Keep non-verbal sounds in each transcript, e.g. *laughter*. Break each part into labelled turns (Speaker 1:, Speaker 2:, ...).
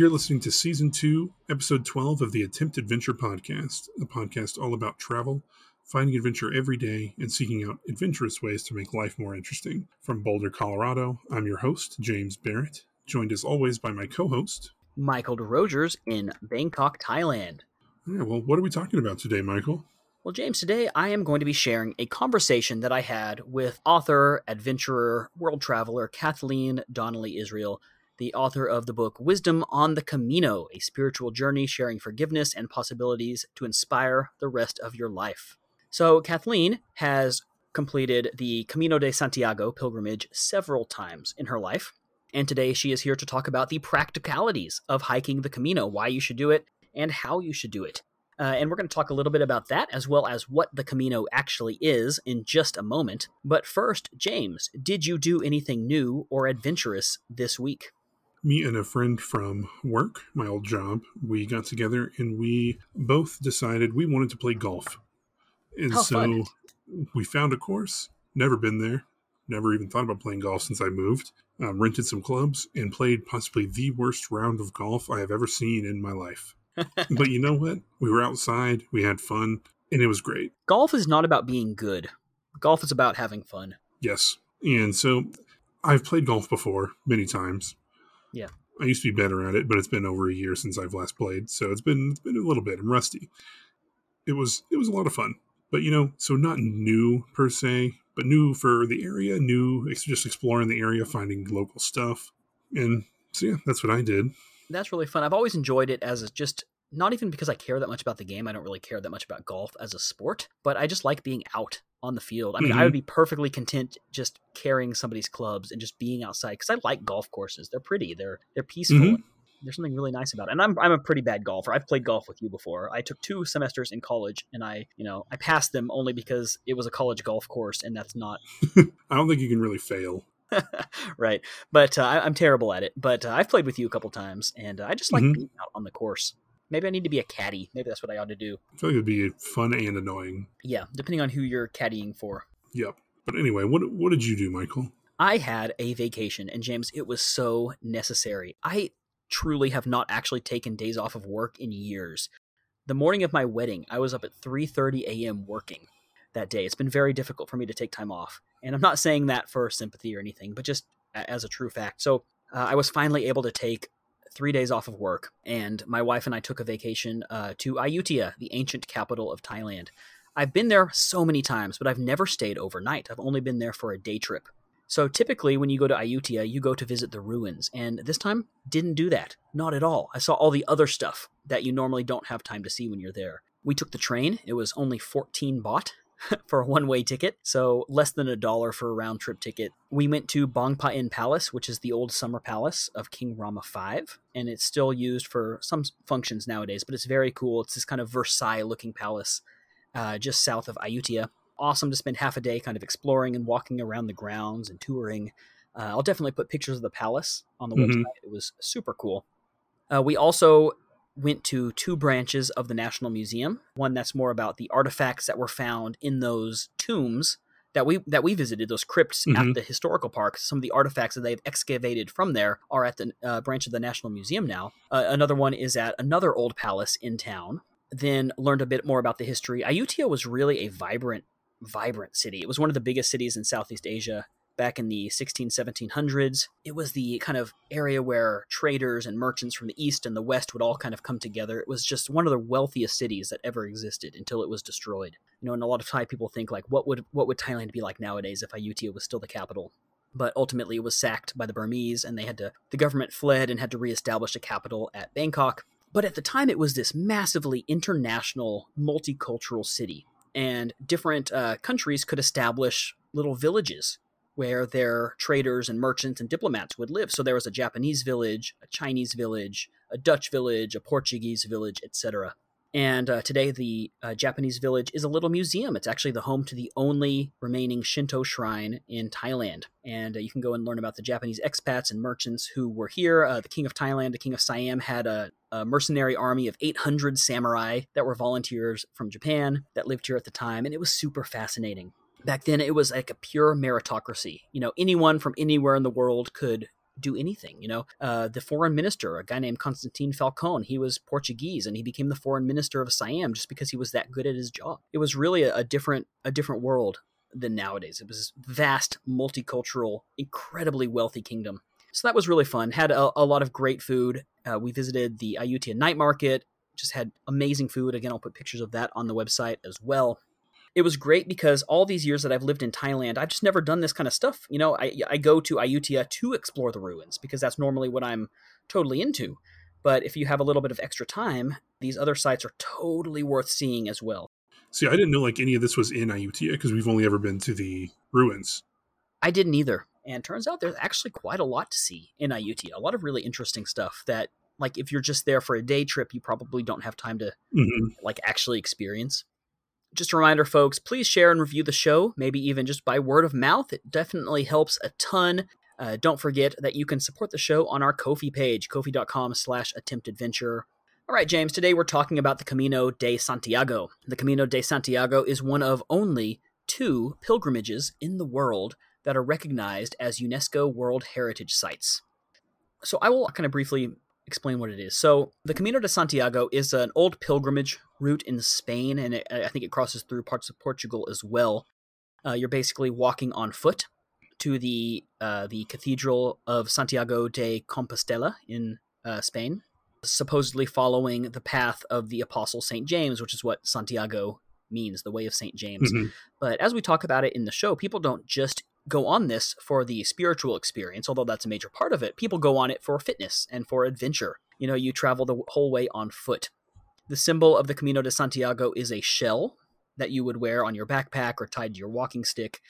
Speaker 1: You're listening to Season 2, Episode 12 of the Attempt Adventure Podcast, a podcast all about travel, finding adventure every day, and seeking out adventurous ways to make life more interesting. From Boulder, Colorado, I'm your host, James Barrett, joined as always by my co host,
Speaker 2: Michael DeRogers in Bangkok, Thailand.
Speaker 1: Yeah, well, what are we talking about today, Michael?
Speaker 2: Well, James, today I am going to be sharing a conversation that I had with author, adventurer, world traveler Kathleen Donnelly Israel the author of the book Wisdom on the Camino, a spiritual journey sharing forgiveness and possibilities to inspire the rest of your life. So, Kathleen has completed the Camino de Santiago pilgrimage several times in her life. And today she is here to talk about the practicalities of hiking the Camino, why you should do it, and how you should do it. Uh, and we're going to talk a little bit about that as well as what the Camino actually is in just a moment. But first, James, did you do anything new or adventurous this week?
Speaker 1: Me and a friend from work, my old job, we got together and we both decided we wanted to play golf. And
Speaker 2: How
Speaker 1: so
Speaker 2: fun.
Speaker 1: we found a course, never been there, never even thought about playing golf since I moved, um, rented some clubs, and played possibly the worst round of golf I have ever seen in my life. *laughs* but you know what? We were outside, we had fun, and it was great.
Speaker 2: Golf is not about being good. Golf is about having fun.
Speaker 1: Yes. And so I've played golf before many times.
Speaker 2: Yeah.
Speaker 1: I used to be better at it, but it's been over a year since I've last played, so it's been it's been a little bit. I'm rusty. It was it was a lot of fun, but you know, so not new per se, but new for the area, new just exploring the area, finding local stuff, and so yeah, that's what I did.
Speaker 2: That's really fun. I've always enjoyed it as a, just not even because I care that much about the game. I don't really care that much about golf as a sport, but I just like being out on the field. I mean, I would be perfectly content just carrying somebody's clubs and just being outside because I like golf courses. They're pretty. They're they're peaceful.
Speaker 1: Mhm.
Speaker 2: There's something really nice about it. And I'm I'm a pretty bad golfer. I've played golf with you before. I took two semesters in college, and I you know I passed them only because it was a college golf course, and that's not *laughs*
Speaker 1: I don't think you can really fail. *laughs*
Speaker 2: right. But uh, I, I'm terrible at it. But uh, I've played with you a couple times, and uh, I just like
Speaker 1: Mhm.
Speaker 2: being out on the course. Maybe I need to be a caddy. Maybe that's what I ought to do.
Speaker 1: I feel like it'd be fun and annoying.
Speaker 2: Yeah, depending on who you're caddying for.
Speaker 1: Yep. But anyway, what what did you do, Michael?
Speaker 2: I had a vacation, and James, it was so necessary. I truly have not actually taken days off of work in years. The morning of my wedding, I was up at 3:30 a.m. working that day. It's been very difficult for me to take time off, and I'm not saying that for sympathy or anything, but just as a true fact. So uh, I was finally able to take three days off of work, and my wife and I took a vacation uh, to Ayutthaya, the ancient capital of Thailand. I've been there so many times, but I've never stayed overnight. I've only been there for a day trip. So typically, when you go to Ayutthaya, you go to visit the ruins, and this time didn't do that. Not at all. I saw all the other stuff that you normally don't have time to see when you're there. We took the train. It was only 14 baht *laughs* for a one-way ticket, so less than a dollar for a round-trip ticket. We went to Bang Pa-In Palace, which is the old summer palace of King Rama V, and it's still used for some functions nowadays. But it's very cool. It's this kind of Versailles-looking palace, uh, just south of Ayutthaya awesome to spend half a day kind of exploring and walking around the grounds and touring. Uh, I'll definitely put pictures of the palace on the
Speaker 1: Mhm.
Speaker 2: website. It was super cool. Uh, we also went to two branches of the National Museum. One that's more about the artifacts that were found in those tombs that we that we visited, those crypts
Speaker 1: Mhm.
Speaker 2: at the historical park. Some of the artifacts that they've excavated from there are at the uh, branch of the National Museum now. Uh, another one is at another old palace in town. Then learned a bit more about the history. Ayutthaya was really a vibrant vibrant city. It was one of the biggest cities in Southeast Asia back in the 16, 1700s. It was the kind of area where traders and merchants from the east and the west would all kind of come together. It was just one of the wealthiest cities that ever existed until it was destroyed. You know, and a lot of Thai people think like, what would what would Thailand be like nowadays if Ayutthaya was still the capital? But ultimately, it was sacked by the Burmese, and they had to. The government fled and had to reestablish a capital at Bangkok. But at the time, it was this massively international, multicultural city and different uh, countries could establish little villages where their traders and merchants and diplomats would live. So there was a Japanese village, a Chinese village, a Dutch village, a Portuguese village, etc. And uh, today, the uh, Japanese village is a little museum. It's actually the home to the only remaining Shinto shrine in Thailand. And uh, you can go and learn about the Japanese expats and merchants who were here. Uh, the King of Thailand, the King of Siam, had a, a mercenary army of 800 samurai that were volunteers from Japan that lived here at the time. And it was super fascinating. Back then, it was like a pure meritocracy. You know, anyone from anywhere in the world could do anything. You know, uh, the foreign minister, a guy named Constantine Phaulkon, he was Portuguese and he became the foreign minister of Siam just because he was that good at his job. It was really a, a different a different world than nowadays. It was this vast, multicultural, incredibly wealthy kingdom. So that was really fun. Had a, a lot of great food. Uh, we visited the Ayutthaya night market. Just had amazing food. Again, I'll put pictures of that on the website as well it was great because all these years that I've lived in Thailand, I've just never done this kind of stuff. You know, I, I go to Ayutthaya to explore the ruins because that's normally what I'm totally into. But if you have a little bit of extra time, these other sites are totally worth seeing as well.
Speaker 1: See, I didn't know like any of this was in Ayutthaya because we've only ever been to the ruins.
Speaker 2: I didn't either. And turns out there's actually quite a lot to see in Ayutthaya. A lot of really interesting stuff that, like, if you're just there for a day trip, you probably don't have time to, mm-hmm. like, actually experience just a reminder, folks, please share and review the show, maybe even just by word of mouth. It definitely helps a ton. Uh, don't forget that you can support the show on our Ko-fi page, ko-fi.com slash attemptadventure. All right, James, today we're talking about the Camino de Santiago. The Camino de Santiago is one of only two pilgrimages in the world that are recognized as UNESCO World Heritage Sites. So I will kind of briefly explain what it is. So, the Camino de Santiago is an old pilgrimage route in Spain, and it, I think it crosses through parts of Portugal as well. Uh, you're basically walking on foot to the uh, the Cathedral of Santiago de Compostela in uh, Spain, supposedly following the path of the Apostle Saint James, which is what Santiago means, the way of Saint James. Mm-hmm. But as we talk about it in the show, people don't just go on this for the spiritual experience, although that's a major part of it. People go on it for fitness and for adventure. You know, you travel the whole way on foot. The symbol of the Camino de Santiago is a shell that you would wear on your backpack or tied to your walking stick.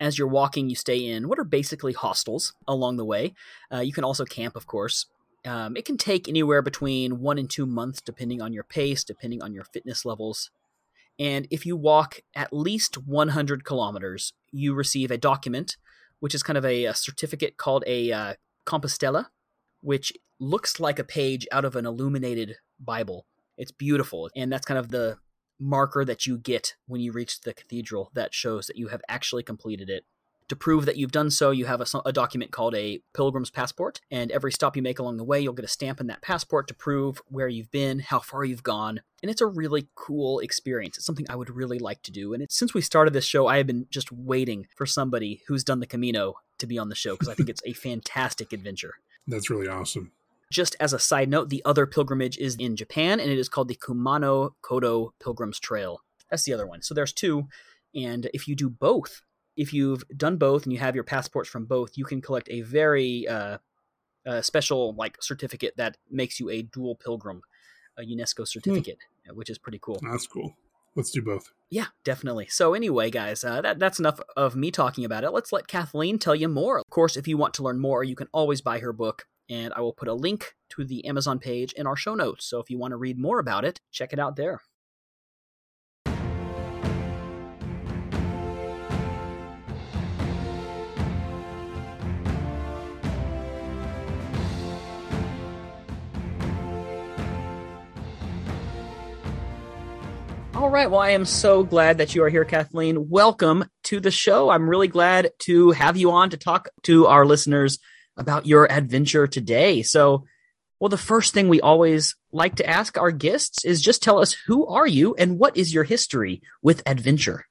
Speaker 2: As you're walking, you stay in what are basically hostels along the way. Uh, you can also camp, of course. Um, it can take anywhere between one and two months, depending on your pace, depending on your fitness levels. And if you walk at least 100 kilometers, you receive a document, which is kind of a, a certificate called a uh, Compostela, which looks like a page out of an illuminated Bible. It's beautiful. And that's kind of the marker that you get when you reach the cathedral that shows that you have actually completed it. To prove that you've done so, you have a, a, document called a pilgrim's passport, and every stop you make along the way, you'll get a stamp in that passport to prove where you've been, how far you've gone, and it's a really cool experience. It's something I would really like to do, and since we started this show, I have been just waiting for somebody who's done the Camino to be on the show because I think it's a *laughs* fantastic adventure.
Speaker 1: That's really awesome.
Speaker 2: Just as a side note, the other pilgrimage is in Japan, and it is called the Kumano Kodo Pilgrim's Trail. That's the other one. So there's two, and if you do both, if you've done both and you have your passports from both, you can collect a very uh, uh, special like certificate that makes you a dual pilgrim, a UNESCO hmm. certificate, hmm. which is pretty cool.
Speaker 1: That's cool. Let's do both.
Speaker 2: Yeah, definitely. So anyway, guys, uh, that that's enough of me talking about it. Let's let Kathleen tell you more. Of course, if you want to learn more, you can always buy her book, and I will put a link to the Amazon page in our show notes. So if you want to read more about it, check it out there. All right. Well, I am so glad that you are here, Kathleen. Welcome to the show. I'm really glad to have you on to talk to our listeners about your adventure today. So, well, the first thing we always like to ask our guests is just tell us who are you and what is your history with adventure?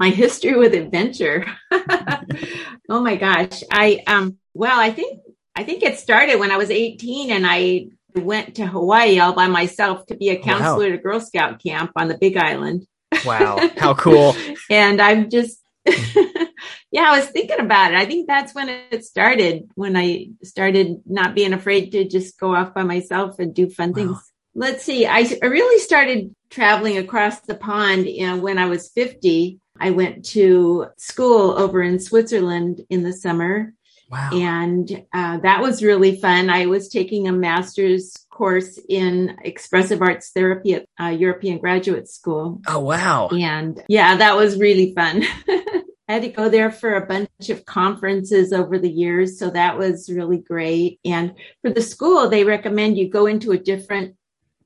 Speaker 3: My history with adventure. *laughs* oh my gosh. I um well, I think I think it started when I was 18 and I went to Hawaii all by myself to be a oh, counselor wow. at a Girl Scout camp on the Big Island.
Speaker 2: Wow, *laughs* how cool.
Speaker 3: and I'm just, *laughs* yeah, I was thinking about it. I think that's when it started, when I started not being afraid to just go off by myself and do fun wow. things. Let's see, I, I really started traveling across the pond you know, when I was 50. I went to school over in Switzerland in the summer
Speaker 2: Wow.
Speaker 3: And uh, that was really fun. I was taking a master's course in expressive arts therapy at uh, European Graduate School.
Speaker 2: Oh, wow.
Speaker 3: And yeah, that was really fun. *laughs* I had to go there for a bunch of conferences over the years. So that was really great. And for the school, they recommend you go into a different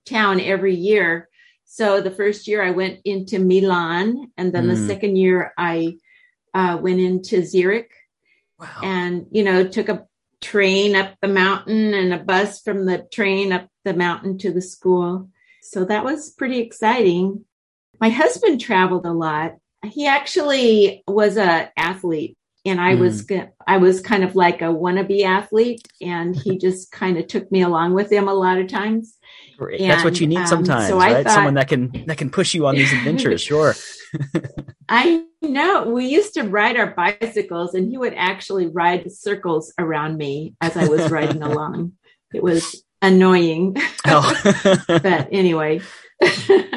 Speaker 3: town every year. So the first year I went into Milan, and then mm. the second year I uh, went into Zurich And, you know, took a train up the mountain and a bus from the train up the mountain to the school. So that was pretty exciting. My husband traveled a lot. He actually was a athlete and I mm. was I was kind of like a wannabe athlete and he just kind of took me along with him a lot of times.
Speaker 2: And, That's what you need sometimes, um, so right? Thought, Someone that can that can push you on these adventures, *laughs* sure.
Speaker 3: I know. We used to ride our bicycles and he would actually ride circles around me as I was riding *laughs* along. It was annoying. Oh. *laughs* but anyway.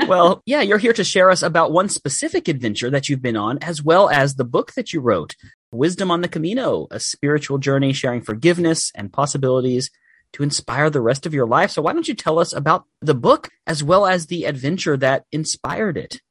Speaker 2: well, yeah, you're here to share us about one specific adventure that you've been on, as well as the book that you wrote, Wisdom on the Camino, a spiritual journey sharing forgiveness and possibilities to inspire the rest of your life. So, why don't you tell us about the book as well as the adventure that inspired it?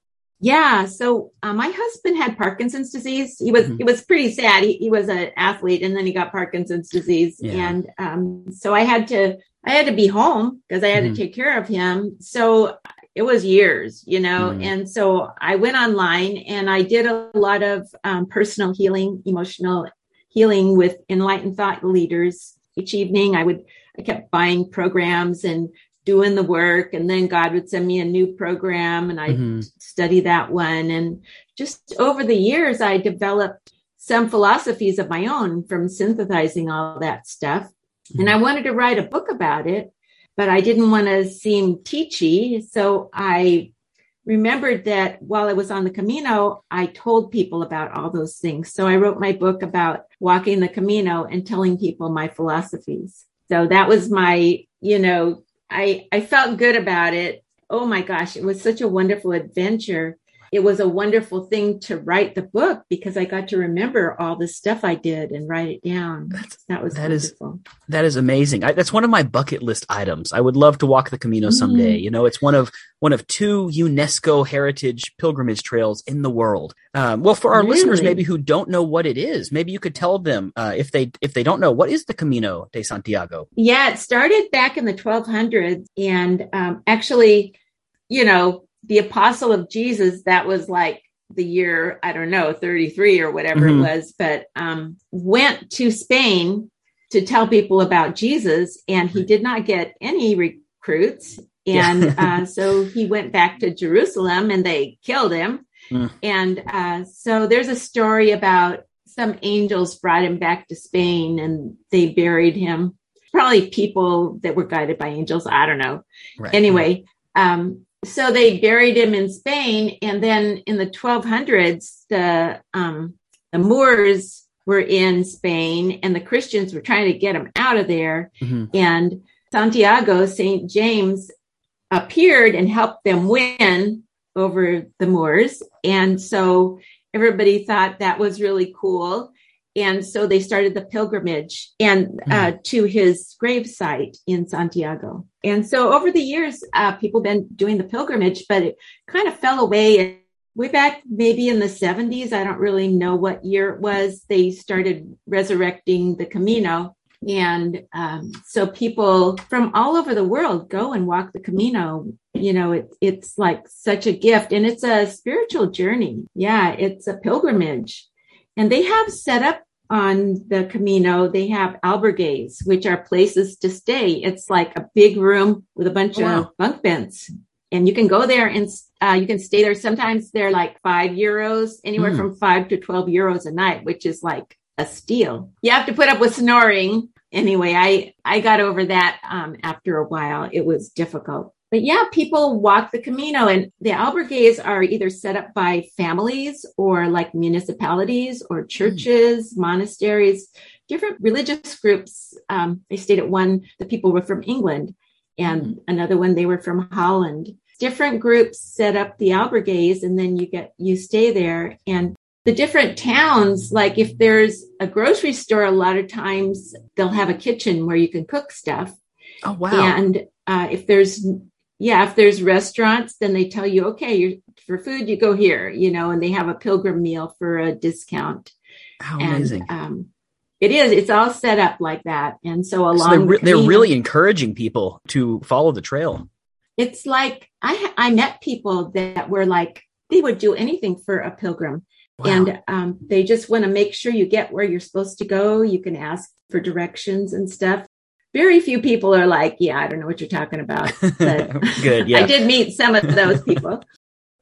Speaker 3: Yeah. So uh, my husband had Parkinson's disease. He was, mm-hmm. he was pretty sad. He, he, was an athlete and then he got Parkinson's disease. Yeah. And, um, so I had to, I had to be home because I had mm-hmm. to take care of him. So it was years, you know, mm-hmm. and so I went online and I did a lot of um, personal healing, emotional healing with enlightened thought leaders. Each evening I would, I kept buying programs and doing the work and then God would send me a new program and I mm-hmm. study that one. And just over the years, I developed some philosophies of my own from synthesizing all that stuff. Mm-hmm. And I wanted to write a book about it, but I didn't want to seem teachy. So I remembered that while I was on the Camino, I told people about all those things. So I wrote my book about walking the Camino and telling people my philosophies. So that was my, you know, I, I felt good about it. Oh my gosh, it was such a wonderful adventure it was a wonderful thing to write the book because I got to remember all the stuff I did and write it down. That's, that was that wonderful.
Speaker 2: Is, that is amazing. I, that's one of my bucket list items. I would love to walk the Camino someday. Mm. You know, it's one of one of two UNESCO heritage pilgrimage trails in the world. Um, well, for our really? listeners, maybe who don't know what it is, maybe you could tell them uh, if they if they don't know what is the Camino de Santiago.
Speaker 3: Yeah, it started back in the 1200s, and um, actually, you know, the apostle of Jesus, that was like the year, I don't know, 33 or whatever mm-hmm. it was, but um, went to Spain to tell people about Jesus, and he did not get any recruits. *laughs* And uh, so he went back to Jerusalem and they killed him. Mm. And uh, so there's a story about some angels brought him back to Spain and they buried him. Probably people that were guided by angels. I don't know. Right. Anyway, um, so they buried him in Spain, and then in the 1200s, the um, the Moors were in Spain, and the Christians were trying to get him out of there. Mm-hmm. And Santiago, Saint James, appeared and helped them win over the Moors, and so everybody thought that was really cool and so they started the pilgrimage and uh, mm. to his gravesite in Santiago. And so over the years, uh, people been doing the pilgrimage, but it kind of fell away. Way back, maybe in the 70s, I don't really know what year it was. They started resurrecting the Camino. And um, so people from all over the world go and walk the Camino. You know, it, it's like such a gift and it's a spiritual journey. Yeah, it's a pilgrimage. And they have set up on the Camino, they have albergues, which are places to stay. It's like a big room with a bunch oh, of bunk beds. And you can go there and uh, you can stay there. Sometimes they're like five euros, anywhere mm. from five to 12 euros a night, which is like a steal. You have to put up with snoring. Anyway, I, I got over that um, after a while. It was difficult. But yeah, people walk the Camino and the albergues are either set up by families or like municipalities or churches, mm. monasteries, different religious groups. Um, I stayed at one, the people were from England and mm. another one, they were from Holland. Different groups set up the albergues and then you get, you stay there and the different towns, like if there's a grocery store, a lot of times they'll have a kitchen where you can cook stuff.
Speaker 2: Oh, wow.
Speaker 3: And uh, if there's yeah, if there's restaurants, then they tell you, okay, you're, for food, you go here, you know, and they have a pilgrim meal for a discount.
Speaker 2: How and, amazing. Um,
Speaker 3: it is. It's all set up like that. And so along, so
Speaker 2: they're, re- they're really encouraging people to follow the trail.
Speaker 3: It's like I, I met people that were like, they would do anything for a pilgrim. Wow. And um, they just want to make sure you get where you're supposed to go. You can ask for directions and stuff. Very few people are like, yeah, I don't know what you're talking about. But *laughs*
Speaker 2: Good, yeah.
Speaker 3: I did meet some of those people.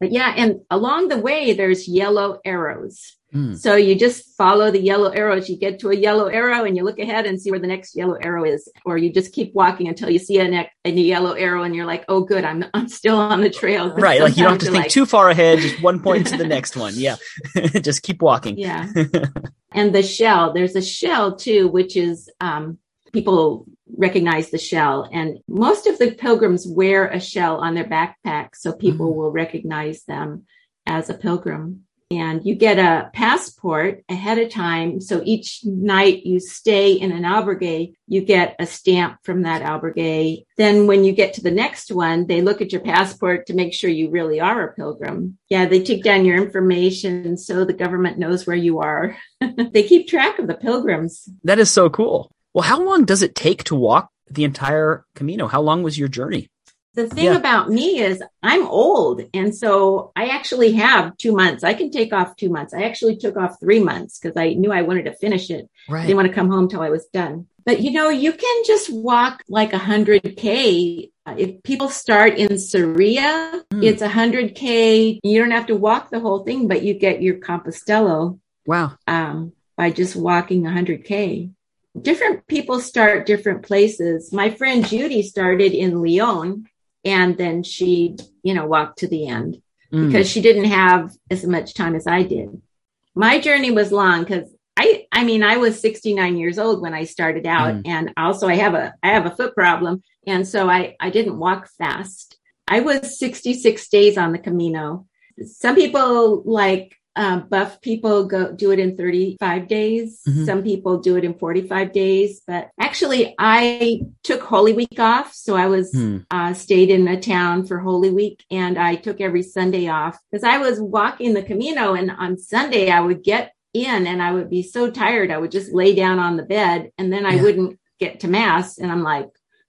Speaker 3: But yeah, and along the way, there's yellow arrows.
Speaker 2: Mm.
Speaker 3: So you just follow the yellow arrows. You get to a yellow arrow and you look ahead and see where the next yellow arrow is, or you just keep walking until you see a, ne- a yellow arrow and you're like, "Oh, good, I'm I'm still on the trail."
Speaker 2: Right, like you don't have to think
Speaker 3: you're
Speaker 2: too far ahead, just one point to the next one. Yeah. *laughs* just keep walking.
Speaker 3: Yeah, *laughs* and the shell. There's a shell too, which is um, people recognize the shell, and most of the pilgrims wear a shell on their backpack, so people
Speaker 2: Mhm.
Speaker 3: will recognize them as a pilgrim. And you get a passport ahead of time. So each night you stay in an albergue, you get a stamp from that albergue. Then when you get to the next one, they look at your passport to make sure you really are a pilgrim. Yeah, they take down your information so the government knows where you are. *laughs* they keep track of the pilgrims.
Speaker 2: That is so cool. Well, how long does it take to walk the entire Camino? How long was your journey?
Speaker 3: The thing
Speaker 2: Yeah.
Speaker 3: about me is I'm old. And so I actually have two months. I can take off two months. I actually took off three months because I knew I wanted to finish it. I didn't want to come home till I was done. But you know, you can just walk like a hundred K. If people start in Sarria,
Speaker 2: Hmm.
Speaker 3: it's a hundred K. You don't have to walk the whole thing, but you get your Compostelo
Speaker 2: Wow.
Speaker 3: um, by just walking 100K. Different people start different places. My friend Judy started in Lyon and then she, you know, walked to the end
Speaker 2: Mm.
Speaker 3: because she didn't have as much time as I did. My journey was long because I, I mean, I was 69 years old when I started out
Speaker 2: Mm.
Speaker 3: and also I have a, I have a foot problem. And so I, I didn't walk fast. I was 66 days on the Camino. Some people like um, buff people go do it in 35 days.
Speaker 2: Mhm.
Speaker 3: Some people do it in 45 days. But actually, I took Holy Week off, so I was
Speaker 2: Hmm.
Speaker 3: uh, stayed in a town for Holy Week, and I took every Sunday off because I was walking the Camino, and on Sunday I would get in, and I would be so tired I would just lay down on the bed, and then I
Speaker 2: Yeah.
Speaker 3: wouldn't get to mass, and I'm like,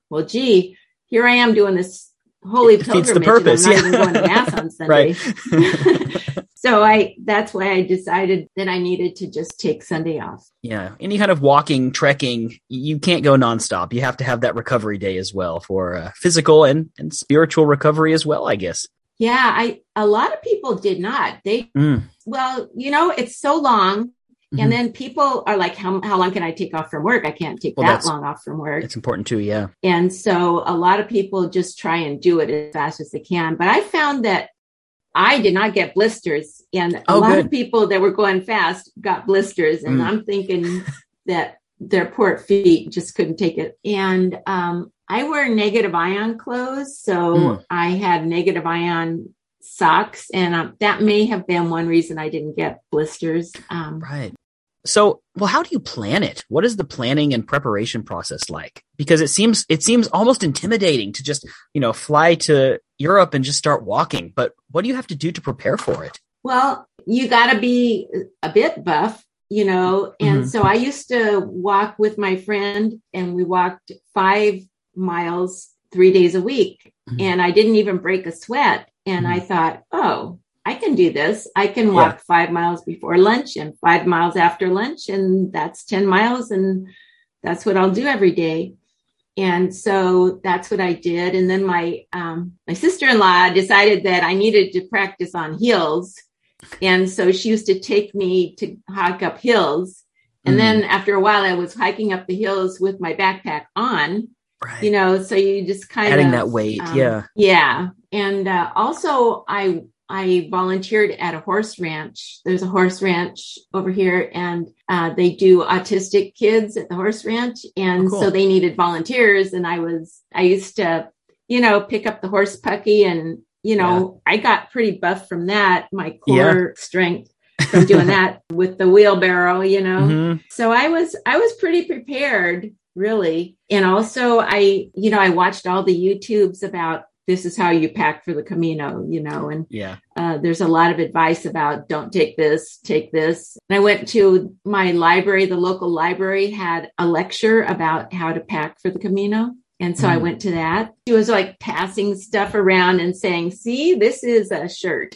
Speaker 3: well, gee, here I am doing this holy
Speaker 2: It defeats
Speaker 3: pilgrimage,
Speaker 2: the purpose,
Speaker 3: and I'm
Speaker 2: yeah.
Speaker 3: even going to mass on *laughs* Sunday. *laughs* *laughs* So I that's why I decided that I needed to just take Sunday off.
Speaker 2: Yeah. Any kind of walking, trekking, you can't go nonstop. You have to have that recovery day as well for uh, physical and, and spiritual recovery as well, I guess.
Speaker 3: Yeah, I a lot of people did not. They
Speaker 2: Mm.
Speaker 3: well, you know, it's so long. And then people are like, how, how long can I take off from work? I can't take
Speaker 2: Well,
Speaker 3: that long off from work.
Speaker 2: It's important too. Yeah.
Speaker 3: And so a lot of people just try and do it as fast as they can. But I found that I did not get blisters. And a
Speaker 2: Oh,
Speaker 3: lot
Speaker 2: good.
Speaker 3: of people that were going fast got blisters. And
Speaker 2: Mm.
Speaker 3: I'm thinking that their poor feet just couldn't take it. And um, I wear negative ion clothes. So
Speaker 2: Mm.
Speaker 3: I had negative ion socks. And um, that may have been one reason I didn't get blisters. Um,
Speaker 2: Right. So, well, how do you plan it? What is the planning and preparation process like? Because it seems it seems almost intimidating to just, you know, fly to Europe and just start walking. But what do you have to do to prepare for it?
Speaker 3: Well, you got to be a bit buff, you know. And
Speaker 2: Mhm.
Speaker 3: so I used to walk with my friend, and we walked five miles three days a week.
Speaker 2: Mhm.
Speaker 3: And I didn't even break a sweat. And I thought, oh, I can do this. I can walk five miles before lunch and five miles after lunch. And that's 10 miles. And that's what I'll do every day. And so that's what I did. And then my um, my sister in law decided that I needed to practice on heels, and so she used to take me to hike up hills. And
Speaker 2: Mhm.
Speaker 3: then after a while, I was hiking up the hills with my backpack on.
Speaker 2: Right.
Speaker 3: You know, so you just kind
Speaker 2: Adding
Speaker 3: of adding
Speaker 2: that weight.
Speaker 3: um,
Speaker 2: yeah.
Speaker 3: yeah. And uh, also, I I volunteered at a horse ranch. There's a horse ranch over here, and uh, they do autistic kids at the horse ranch, and
Speaker 2: Oh, cool.
Speaker 3: so they needed volunteers. And I was I used to, you know, pick up the horse pucky, and you know, I got pretty buff from that. My core strength from *laughs* doing that with the wheelbarrow, you know
Speaker 2: Mhm.
Speaker 3: so i was i was pretty prepared really and also i you know i watched all the youtubes about this is how you pack for the camino you know and
Speaker 2: Yeah.
Speaker 3: uh, there's a lot of advice about don't take this take this and i went to my library the local library had a lecture about how to pack for the camino and so i
Speaker 2: Mm.
Speaker 3: went to that she was like passing stuff around and saying see this is a shirt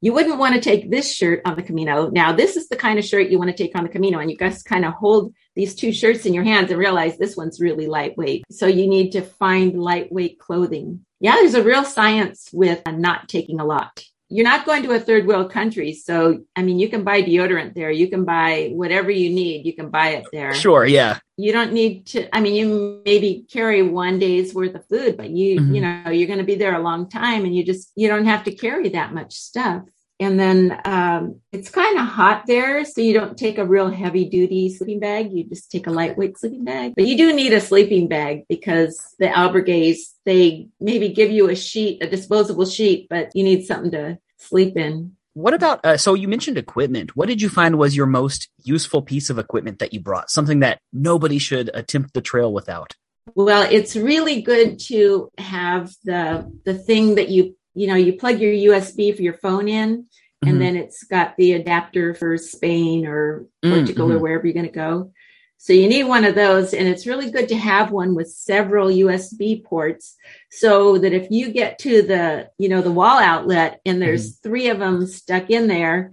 Speaker 3: you wouldn't want to take this shirt on the Camino. Now, this is the kind of shirt you want to take on the Camino. And you guys kind of hold these two shirts in your hands and realize this one's really lightweight. So you need to find lightweight clothing. Yeah, there's a real science with not taking a lot you're not going to a third world country. So, I mean, you can buy deodorant there. You can buy whatever you need. You can buy it there.
Speaker 2: Sure. Yeah.
Speaker 3: You don't need to, I mean, you maybe carry one day's worth of food, but you, mm-hmm. you know, you're going to be there a long time and you just, you don't have to carry that much stuff. And then um, it's kind of hot there, so you don't take a real heavy duty sleeping bag. You just take a lightweight sleeping bag. But you do need a sleeping bag because the albergues, they maybe give you a sheet, a disposable sheet, but you need something to sleep in.
Speaker 2: What about, uh, so you mentioned equipment. What did you find was your most useful piece of equipment that you brought? Something that nobody should attempt the trail without?
Speaker 3: Well, it's really good to have the the thing that you you know, you plug your USB for your phone in, mm-hmm. and then it's got the adapter for Spain or Portugal mm-hmm. or wherever you're going to go. So you need one of those, and it's really good to have one with several USB ports, so that if you get to the, you know, the wall outlet and there's mm-hmm. three of them stuck in there,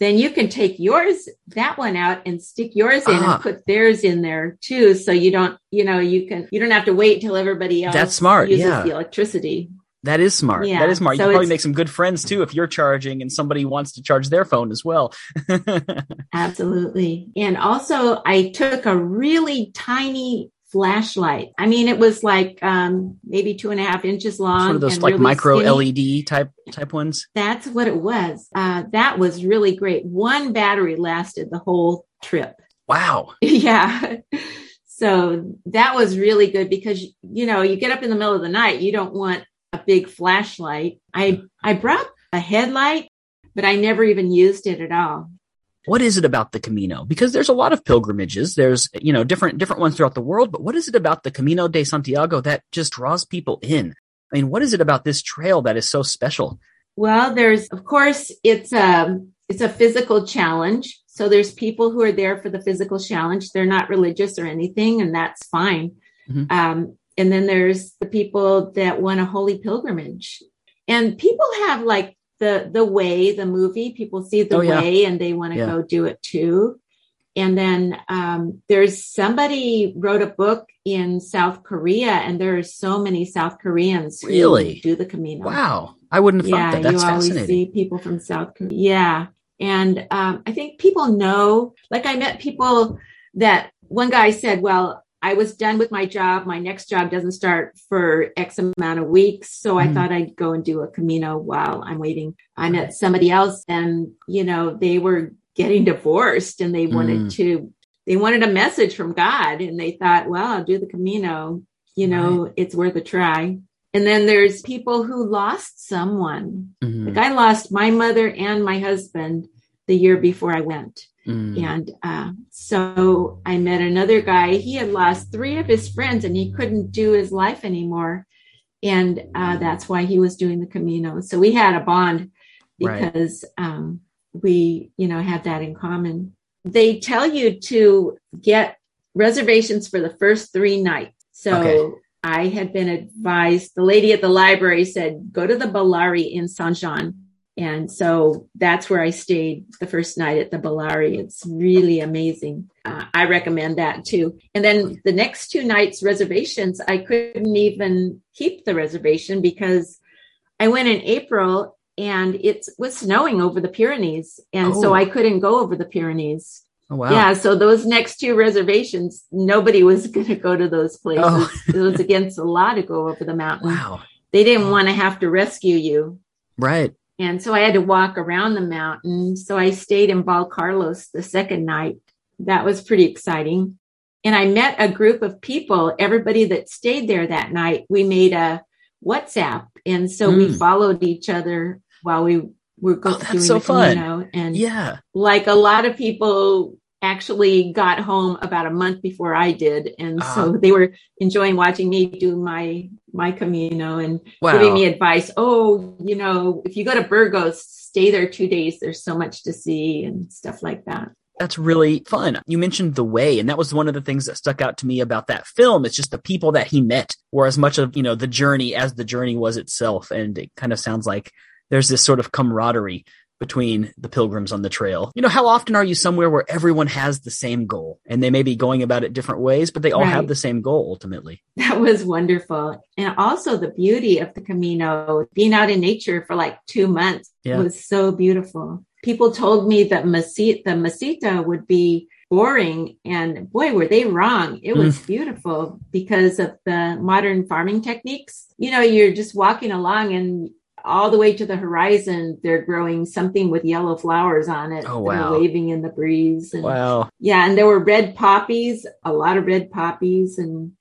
Speaker 3: then you can take yours, that one out and stick yours in and put theirs in there too. So you don't, you know, you can, you don't have to wait till everybody else
Speaker 2: That's smart.
Speaker 3: uses
Speaker 2: yeah.
Speaker 3: the electricity.
Speaker 2: That is smart. Yeah. That is smart. You can probably make some good friends too if you're charging and somebody wants to charge their phone as well. *laughs*
Speaker 3: Absolutely. And also, I took a really tiny flashlight. I mean, it was like um, maybe two and a half inches long.
Speaker 2: Of those like really micro skinny. LED type type ones.
Speaker 3: That's what it was. Uh, that was really great. One battery lasted the whole trip.
Speaker 2: Wow. *laughs*
Speaker 3: yeah. So that was really good because you know you get up in the middle of the night, you don't want a big flashlight. I I brought a headlight, but I never even used it at all.
Speaker 2: What is it about the Camino? Because there's a lot of pilgrimages. There's, you know, different different ones throughout the world, but what is it about the Camino de Santiago that just draws people in? I mean, what is it about this trail that is so special?
Speaker 3: Well, there's of course it's a um, it's a physical challenge. So there's people who are there for the physical challenge. They're not religious or anything, and that's fine. Mm-hmm. Um, and then there's the people that want a holy pilgrimage. And people have like the the way, the movie, people see the oh, yeah. way and they want to yeah. go do it too. And then um, there's somebody wrote a book in South Korea, and there are so many South Koreans
Speaker 2: really
Speaker 3: do the Camino.
Speaker 2: Wow, I wouldn't have yeah, thought that. That's
Speaker 3: you always see people from South Korea. Yeah, and um, I think people know. Like I met people that one guy said, "Well, I was done with my job. My next job doesn't start for X amount of weeks. So I mm. thought I'd go and do a Camino while I'm waiting. I met somebody else and, you know, they were getting divorced and they wanted mm. to, they wanted a message from God and they thought, well, I'll do the Camino. You know, right. it's worth a try. And then there's people who lost someone. Mm-hmm. Like I lost my mother and my husband the year before I went. Mm. And uh, so I met another guy. He had lost three of his friends and he couldn't do his life anymore. And uh, that's why he was doing the Camino. So we had a bond because right. um, we, you know, had that in common. They tell you to get reservations for the first three nights. So okay. I had been advised, the lady at the library said, go to the Beilari in Saint Jean and so that's where I stayed the first night at the Beilari. It's really amazing. Uh, I recommend that too. And then the next two nights reservations, I couldn't even keep the reservation because I went in April and it was snowing over the Pyrenees. And oh. so I couldn't go over the Pyrenees. Oh, wow. Yeah. So those next two reservations, nobody was *laughs* going to go to those places. Oh. it was against the law to go over the mountain.
Speaker 2: Wow.
Speaker 3: They didn't want to have to rescue you.
Speaker 2: Right.
Speaker 3: And so I had to walk around the mountain. So I stayed in Valcarlos the second night. That was pretty exciting. And I met a group of people, everybody that stayed there that night. We made a WhatsApp. And so mm. we hmm. followed each other while we were
Speaker 2: going oh, doing so the Camino.
Speaker 3: Fun. And
Speaker 2: yeah,
Speaker 3: like a lot of people actually got home about a month before I did. And uh, so they were enjoying watching me do my, my Camino and wow. giving me advice. Oh, you know, if you go to Burgos, stay there two days. There's so much to see and stuff like that.
Speaker 2: That's really fun. You mentioned the way, and that was one of the things that stuck out to me about that film. It's just the people that he met were as much of, you know, the journey as the journey was itself. And it kind of sounds like there's this sort of camaraderie between the pilgrims on the trail. You know, how often are you somewhere where everyone has the same goal and they may be going about it different ways, but they all
Speaker 3: Right.
Speaker 2: have the same goal ultimately?
Speaker 3: That was wonderful. And also the beauty of the Camino, being out in nature for like two months
Speaker 2: Yeah.
Speaker 3: was so beautiful. People told me that Meseta, the Meseta would be boring. And boy, were they wrong. It was mm. beautiful because of the modern farming techniques. You know, you're just walking along and all the way to the horizon, they're growing something with yellow flowers on it
Speaker 2: Oh, wow.
Speaker 3: waving in the breeze. And
Speaker 2: Wow.
Speaker 3: yeah, and there were red poppies, a lot of red poppies, and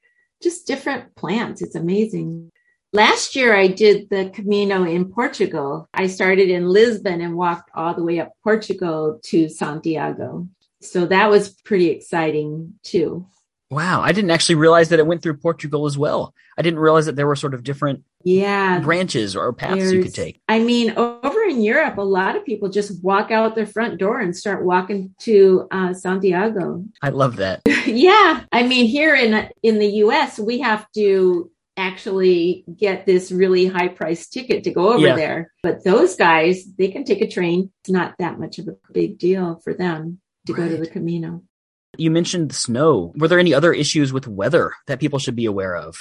Speaker 3: just different plants. It's amazing. Last year, I did the Camino in Portugal. I started in Lisbon and walked all the way up Portugal to Santiago. So that was pretty exciting too.
Speaker 2: Wow. I didn't actually realize that it went through Portugal as well. I didn't realize that there were sort of different
Speaker 3: Yeah.
Speaker 2: branches or paths you could take.
Speaker 3: I mean, over in Europe, a lot of people just walk out their front door and start walking to uh, Santiago.
Speaker 2: I love that. *laughs*
Speaker 3: yeah i mean here in in the us we have to actually get this really high price ticket to go over
Speaker 2: Yeah.
Speaker 3: there but those guys they can take a train it's not that much of a big deal for them to go to the camino
Speaker 2: You mentioned the snow. Were there any other issues with weather that people should be aware of?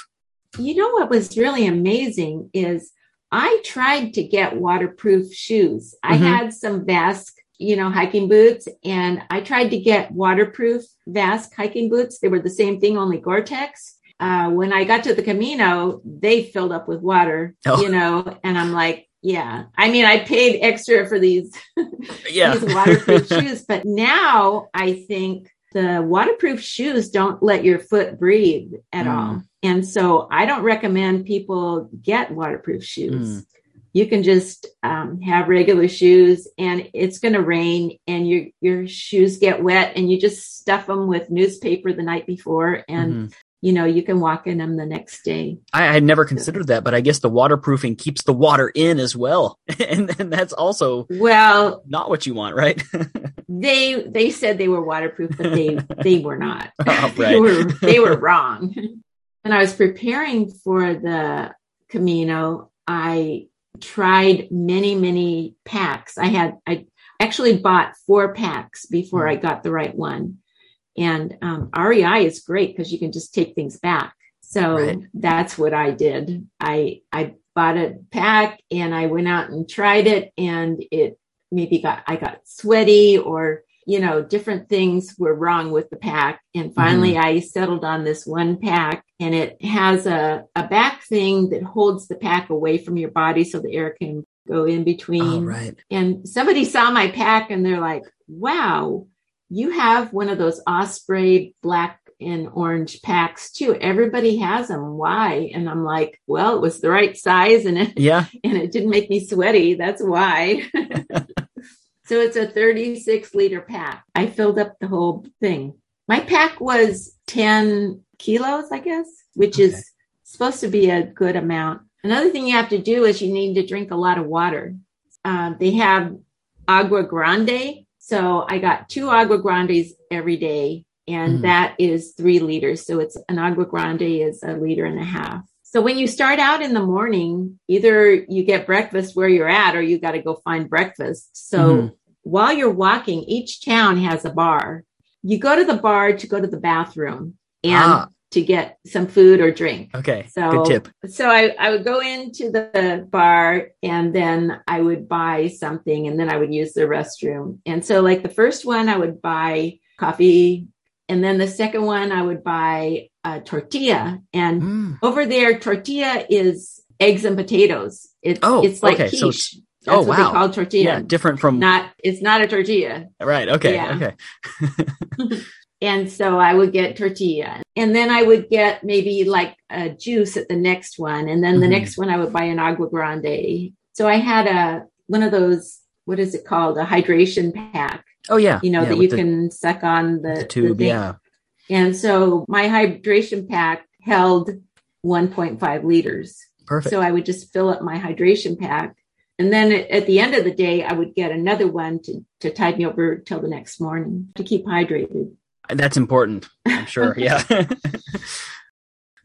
Speaker 3: You know what was really amazing is i tried to get waterproof shoes i
Speaker 2: Mhm.
Speaker 3: had some Vasque, you know hiking boots and i tried to get waterproof Vasque hiking boots they were the same thing only gore-tex uh, when i got to the camino they filled up with water
Speaker 2: Oh.
Speaker 3: you know and i'm like yeah i mean i paid extra for these *laughs*
Speaker 2: Yeah.
Speaker 3: these waterproof shoes. But now I think the waterproof shoes don't let your foot breathe at
Speaker 2: Mm.
Speaker 3: all. And so I don't recommend people get waterproof shoes.
Speaker 2: Mm.
Speaker 3: You can just um, have regular shoes and it's going to rain and your, your shoes get wet and you just stuff them with newspaper the night before and,
Speaker 2: Mhm.
Speaker 3: you know, you can walk in them the next day.
Speaker 2: I had never considered that, but I guess the waterproofing keeps the water in as well. *laughs* and, and that's also
Speaker 3: Well,
Speaker 2: not what you want, right? *laughs*
Speaker 3: they they said they were waterproof but they *laughs* they were not.
Speaker 2: Oh, *laughs*
Speaker 3: they were they were wrong. When i was preparing for the camino i tried many many packs. I had i actually bought four packs before i got the right one. And um, rei is great because you can just take things back. So
Speaker 2: Right.
Speaker 3: that's what i did. I i bought a pack and i went out and tried it and it maybe got I got sweaty or you know different things were wrong with the pack. And mm-hmm. finally I settled on this one pack and it has a a back thing that holds the pack away from your body so the air can go in between.
Speaker 2: Oh, right.
Speaker 3: and somebody saw my pack and they're like wow you have one of those osprey black and orange packs too everybody has them why and i'm like well it was the right size and it
Speaker 2: Yeah. *laughs*
Speaker 3: and it didn't make me sweaty. That's why. *laughs* so it's a 36 liter pack. I filled up the whole thing. My pack was 10 kilos, I guess, which
Speaker 2: Okay.
Speaker 3: is supposed to be a good amount. Another thing you have to do is you need to drink a lot of water. Um, they have agua grande. So I got two agua grandes every day, and
Speaker 2: Mhm.
Speaker 3: that is three liters. So it's an agua grande is a liter and a half. So when you start out in the morning, either you get breakfast where you're at or you got to go find breakfast. So
Speaker 2: Mhm.
Speaker 3: while you're walking, each town has a bar. You go to the bar to go to the bathroom and
Speaker 2: Ah.
Speaker 3: to get some food or drink.
Speaker 2: Okay.
Speaker 3: So
Speaker 2: Good tip.
Speaker 3: So I, I would go into the bar and then I would buy something and then I would use the restroom. And so like the first one I would buy coffee and then the second one I would buy a tortilla and
Speaker 2: Mm.
Speaker 3: over there tortilla is eggs and potatoes. It's
Speaker 2: Oh,
Speaker 3: it's like
Speaker 2: okay.
Speaker 3: quiche.
Speaker 2: So
Speaker 3: That's
Speaker 2: it's- oh,
Speaker 3: what
Speaker 2: wow.
Speaker 3: they call tortilla.
Speaker 2: Yeah. Different from.
Speaker 3: Not it's not a tortilla.
Speaker 2: right. Okay.
Speaker 3: Yeah.
Speaker 2: Okay. *laughs*
Speaker 3: And so I would get tortilla. And then I would get maybe like a juice at the next one. And then the
Speaker 2: Mhm.
Speaker 3: next one I would buy an agua grande. So I had a one of those, what is it called? A hydration pack,
Speaker 2: Oh, yeah.
Speaker 3: you know,
Speaker 2: yeah,
Speaker 3: that you
Speaker 2: the,
Speaker 3: can suck on the,
Speaker 2: the
Speaker 3: the
Speaker 2: tube.
Speaker 3: thing.
Speaker 2: yeah.
Speaker 3: And so my hydration pack held 1.5 liters.
Speaker 2: Perfect.
Speaker 3: So I would just fill up my hydration pack. And then at at the end of the day, I would get another one to, to tide me over till the next morning to keep hydrated.
Speaker 2: That's important. I'm sure. *laughs* yeah. *laughs*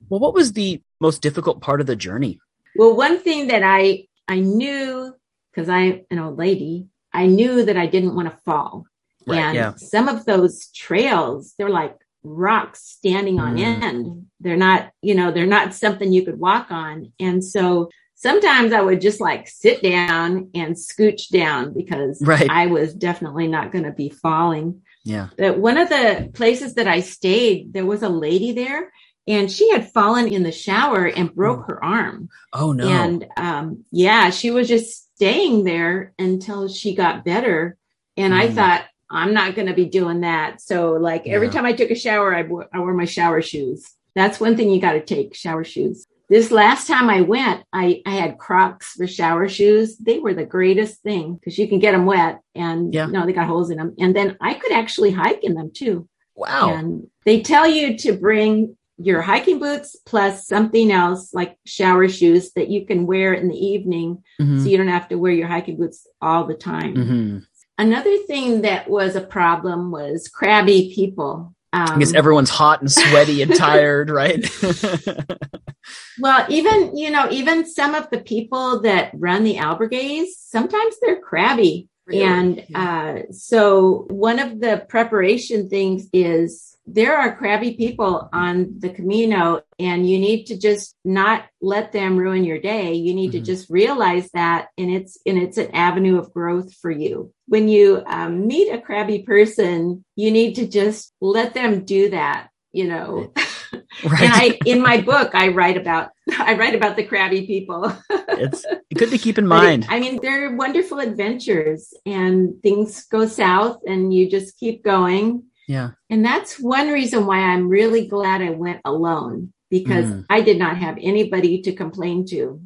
Speaker 2: well, what was the most difficult part of the journey?
Speaker 3: Well, one thing that I I knew because I'm an old lady, I knew that I didn't want to fall.
Speaker 2: Right,
Speaker 3: and
Speaker 2: yeah.
Speaker 3: some of those trails, they're like rocks standing on
Speaker 2: Mm.
Speaker 3: end. They're not, you know, they're not something you could walk on. And so sometimes I would just like sit down and scooch down because
Speaker 2: Right.
Speaker 3: I was definitely not going to be falling.
Speaker 2: Yeah.
Speaker 3: But one of the places that I stayed, there was a lady there and she had fallen in the shower and broke her arm.
Speaker 2: Oh no.
Speaker 3: And um, yeah, she was just staying there until she got better. And I
Speaker 2: Mm.
Speaker 3: thought, I'm not going to be doing that. So, like, every
Speaker 2: Yeah.
Speaker 3: time I took a shower, I wore, my shower shoes. That's one thing you got to take shower shoes. This last time I went, I, I had Crocs for shower shoes. They were the greatest thing because you can get them wet and
Speaker 2: Yeah.
Speaker 3: no, they got holes in them. And then I could actually hike in them too.
Speaker 2: wow.
Speaker 3: And they tell you to bring your hiking boots plus something else like shower shoes that you can wear in the evening
Speaker 2: Mhm.
Speaker 3: so you don't have to wear your hiking boots all the time.
Speaker 2: Mhm.
Speaker 3: Another thing that was a problem was crabby people. Um,
Speaker 2: I guess everyone's hot and sweaty and *laughs* tired, right?
Speaker 3: well, even, you know, even some of the people that run the albergues, sometimes they're crabby.
Speaker 2: Really?
Speaker 3: And uh, so one of the preparation things is there are crabby people on the Camino, and you need to just not let them ruin your day. You need
Speaker 2: Mhm.
Speaker 3: to just realize that, and it's and it's an avenue of growth for you. When you um, meet a crabby person, you need to just let them do that. You know,
Speaker 2: right. *laughs*
Speaker 3: and I in my book I write about *laughs* I write about the crabby people. *laughs*
Speaker 2: it's good to keep in
Speaker 3: But it-
Speaker 2: mind.
Speaker 3: I mean, they're wonderful adventures and things go south and you just keep going.
Speaker 2: Yeah.
Speaker 3: And that's one reason why I'm really glad I went alone because
Speaker 2: Mm.
Speaker 3: I did not have anybody to complain to.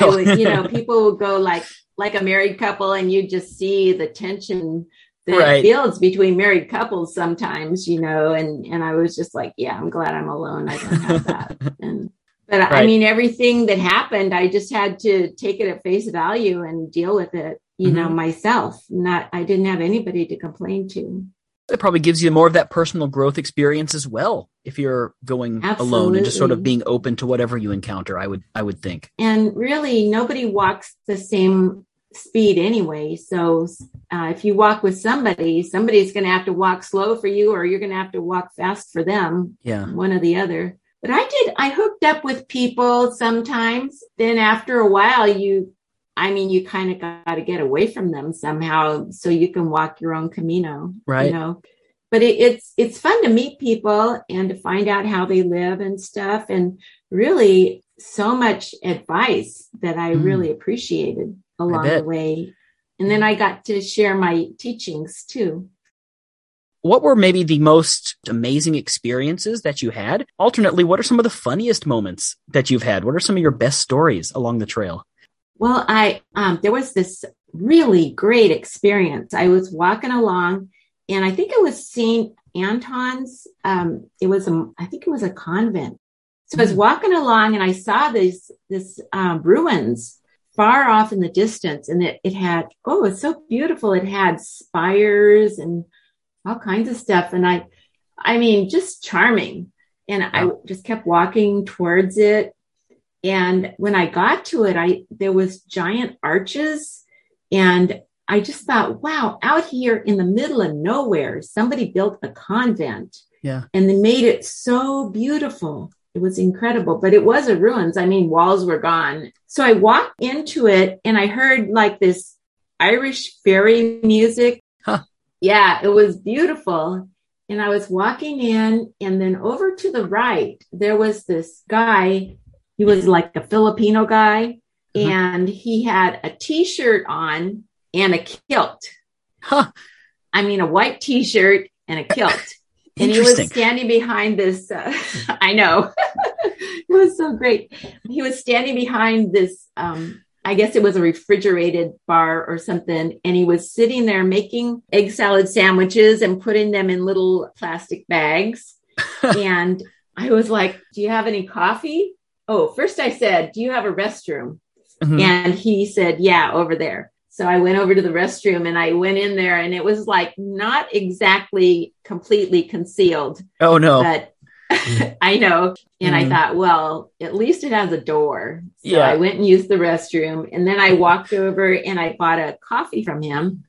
Speaker 3: Was, *laughs* you know, people would go like, like a married couple and you just see the tension that
Speaker 2: Right.
Speaker 3: builds between married couples sometimes, you know, and, and I was just like, yeah, I'm glad I'm alone. I don't have that. *laughs* and, but I mean, everything that happened, I just had to take it at face value and deal with it, you know,
Speaker 2: Mhm.
Speaker 3: myself. Not, I didn't have anybody to complain to.
Speaker 2: It probably gives you more of that personal growth experience as well if you're going alone and just sort of being open to whatever you encounter i would i would think
Speaker 3: And really, nobody walks the same speed anyway. So uh, if you walk with somebody, somebody's going to have to walk slow for you, or you're going to have to walk fast for them.
Speaker 2: yeah
Speaker 3: one or the other. But I did, I hooked up with people sometimes. Then after a while, you, I mean, you kind of got to get away from them somehow so you can walk your own Camino,
Speaker 2: Right.
Speaker 3: You know, but it, it's, it's fun to meet people and to find out how they live and stuff. And really so much advice that I
Speaker 2: Mm.
Speaker 3: really appreciated along the way. And then I got to share my teachings too.
Speaker 2: what were maybe the most amazing experiences that you had alternately what are some of the funniest moments that you've had what are some of your best stories along the trail
Speaker 3: Well, I um, there was this really great experience. I was walking along, and I think it was Saint Anton's. Um, it was a, I think it was a convent. So I was
Speaker 2: Mm.
Speaker 3: walking along, and I saw these this um, ruins far off in the distance, and it it had oh, it's so beautiful. It had spires and all kinds of stuff, and I, I mean, just charming. And I just kept walking towards it, and when I got to it, I there was giant arches, and I just thought, wow, out here in the middle of nowhere, somebody built a convent.
Speaker 2: Yeah.
Speaker 3: And they made it so beautiful. It was incredible, but it was a ruins. I mean, walls were gone. So I walked into it and I heard like this Irish fairy music.
Speaker 2: Huh.
Speaker 3: Yeah, it was beautiful. And I was walking in, and then over to the right, there was this guy. He was like a Filipino guy,
Speaker 2: Mhm.
Speaker 3: and he had a t shirt on and a kilt.
Speaker 2: huh
Speaker 3: I mean, a white t shirt and a kilt. *laughs* and he was standing behind this. Uh, *laughs* I know. *laughs* it was so great. He was standing behind this. Um, I guess it was a refrigerated bar or something. And he was sitting there making egg salad sandwiches and putting them in little plastic bags. and I was like, Do you have any coffee? Oh, first I said, Do you have a restroom?
Speaker 2: Mhm.
Speaker 3: And he said, Yeah, over there. So I went over to the restroom and I went in there and it was like not exactly completely concealed,
Speaker 2: oh no
Speaker 3: but *laughs* I know. And
Speaker 2: Mhm.
Speaker 3: I thought, well, at least it has a door. So
Speaker 2: Yeah.
Speaker 3: I went and used the restroom and then I walked over and I bought a coffee from him.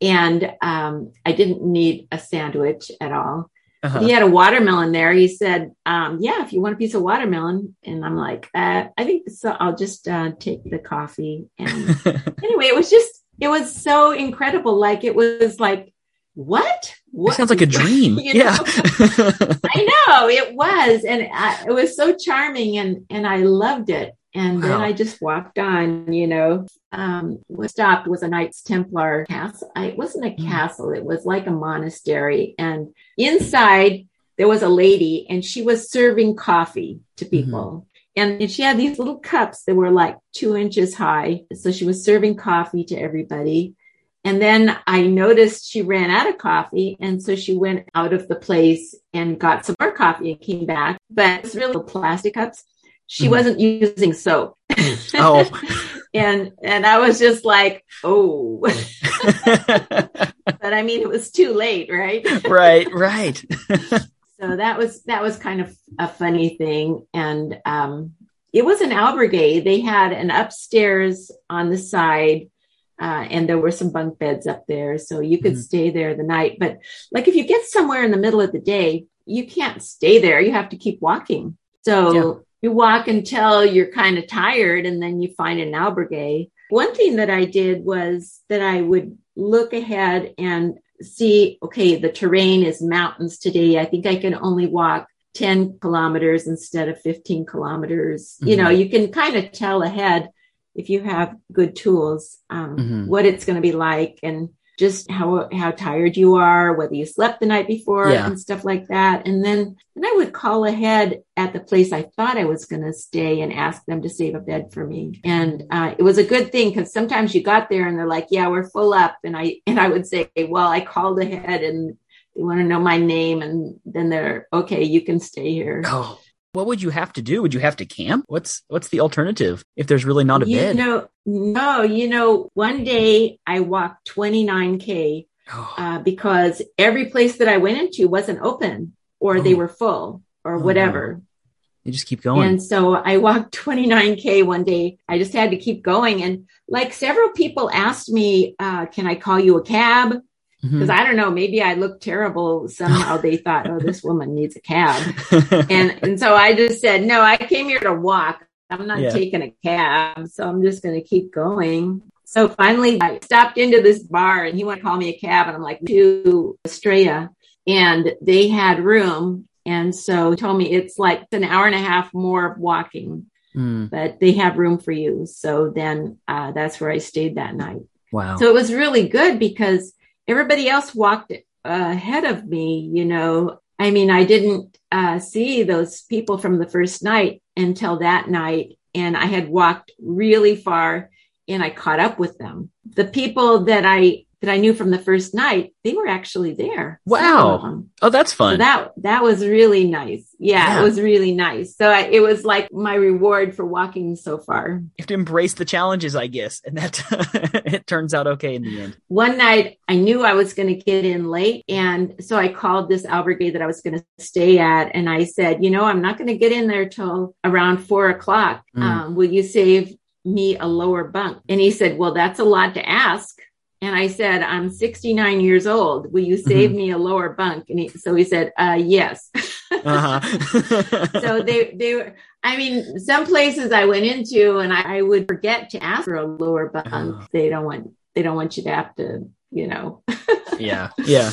Speaker 3: and um, I didn't need a sandwich at all.
Speaker 2: Uh-huh.
Speaker 3: He had a watermelon there. He said, um, "Yeah, if you want a piece of watermelon," and I'm like, uh, "I think so. I'll just uh, take the coffee." And *laughs* anyway, it was just it was so incredible. Like it was like what? What
Speaker 2: It sounds like a *laughs* dream. Yeah. *laughs*
Speaker 3: I know it was, and I, it was so charming, and and I loved it. And then I just walked on. You know, um, what stopped was a Knights Templar castle. I, it wasn't a
Speaker 2: Mm.
Speaker 3: castle; it was like a monastery. And inside there was a lady, and she was serving coffee to people. And she had these little cups that were like two inches high. So she was serving coffee to everybody. And then I noticed she ran out of coffee. And so she went out of the place and got some more coffee and came back. But it's really plastic cups. She
Speaker 2: Mhm.
Speaker 3: wasn't using soap. *laughs*
Speaker 2: oh. *laughs*
Speaker 3: and and I was just like, oh. *laughs* but I mean it was too late, right?
Speaker 2: right, right.
Speaker 3: so that was that was kind of a funny thing. And um it was an albergue. They had an upstairs on the side uh, and there were some bunk beds up there, so you could
Speaker 2: Mhm.
Speaker 3: stay there the night. But like if you get somewhere in the middle of the day, you can't stay there. You have to keep walking. So
Speaker 2: Yeah.
Speaker 3: You walk until you're kind of tired, and then you find an albergue. One thing that I did was that I would look ahead and see, okay, the terrain is mountains today. I think I can only walk 10 kilometers instead of 15 kilometers. You
Speaker 2: Mhm.
Speaker 3: know, you can kind of tell ahead if you have good tools, um,
Speaker 2: Mhm.
Speaker 3: what it's going to be like and just how, how tired you are, whether you slept the night before
Speaker 2: Yeah.
Speaker 3: and stuff like that. And then, then I would call ahead at the place I thought I was going to stay and ask them to save a bed for me. And, uh, it was a good thing because sometimes you got there and they're like, yeah, we're full up. And I, *laughs* and I would say, well, I called ahead and they want to know my name. And then they're, okay, you can stay here.
Speaker 2: Oh. What would you have to do? Would you have to camp? What's what's the alternative if there's really not a
Speaker 3: you
Speaker 2: bed?
Speaker 3: know, no, you know, one day I walked 29K
Speaker 2: Oh.
Speaker 3: uh, because every place that I went into wasn't open or they
Speaker 2: Oh.
Speaker 3: were full or
Speaker 2: Oh,
Speaker 3: whatever.
Speaker 2: you just keep going.
Speaker 3: And so I walked 29K one day. I just had to keep going. And like several people asked me, uh, can I call you a cab? Because I don't know, maybe I looked terrible. Somehow they thought, oh, this woman needs a cab. *laughs* And, and so I just said, no, I came here to walk. I'm not
Speaker 2: Yeah.
Speaker 3: taking a cab. So I'm just going to keep going. So finally I stopped into this bar and he wanted to call me a cab. And I'm like, to Estrella. And they had room. And so he told me it's like an hour and a half more of walking,
Speaker 2: Mm,
Speaker 3: but they have room for you. So then uh, that's where I stayed that night.
Speaker 2: wow.
Speaker 3: So it was really good because everybody else walked ahead of me, you know. I mean, I didn't uh, see those people from the first night until that night. And I had walked really far and I caught up with them. The people that I that I knew from the first night, they were actually there.
Speaker 2: Wow.
Speaker 3: Them.
Speaker 2: oh, that's
Speaker 3: So
Speaker 2: fun.
Speaker 3: that that was really nice. Yeah,
Speaker 2: Yeah.
Speaker 3: it was really nice. So I, it was like my reward for walking so far.
Speaker 2: you have to embrace the challenges, I guess, and that *laughs* it turns out okay in the end.
Speaker 3: one night I knew I was going to get in late. And so I called this albergue that I was going to stay at. And I said, you know, I'm not going to get in there till around four o'clock.
Speaker 2: Mm.
Speaker 3: Um, will you save me a lower bunk? And he said, well, that's a lot to ask. And I said, I'm 69 years old. Will you save me a lower bunk? And he, so he said, uh, yes.
Speaker 2: Uh-huh. *laughs*
Speaker 3: so they, they were, I mean, some places I went into and I, I would forget to ask for a lower bunk.
Speaker 2: Oh.
Speaker 3: They don't want, they don't want you to have to, you know, *laughs*
Speaker 2: yeah, yeah.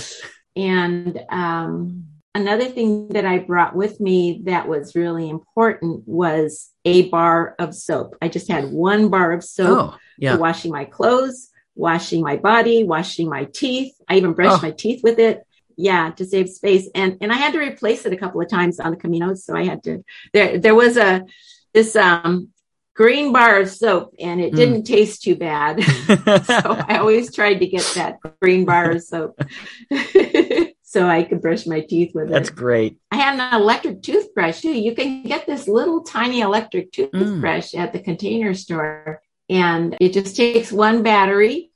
Speaker 3: and um, another thing that I brought with me that was really important was a bar of soap. I just had one bar of soap
Speaker 2: Oh, yeah.
Speaker 3: for washing my clothes, washing my body, washing my teeth. I even brushed
Speaker 2: Oh.
Speaker 3: my teeth with it. Yeah, to save space. And and I had to replace it a couple of times on the Caminos. So I had to there there was a this um green bar of soap and it
Speaker 2: Mm.
Speaker 3: didn't taste too bad. *laughs* so I *laughs* always tried to get that green bar of soap *laughs* so I could brush my teeth with
Speaker 2: That's
Speaker 3: it.
Speaker 2: That's great.
Speaker 3: I had an electric toothbrush too. You can get this little tiny electric
Speaker 2: Mm.
Speaker 3: toothbrush at the container store and it just takes one battery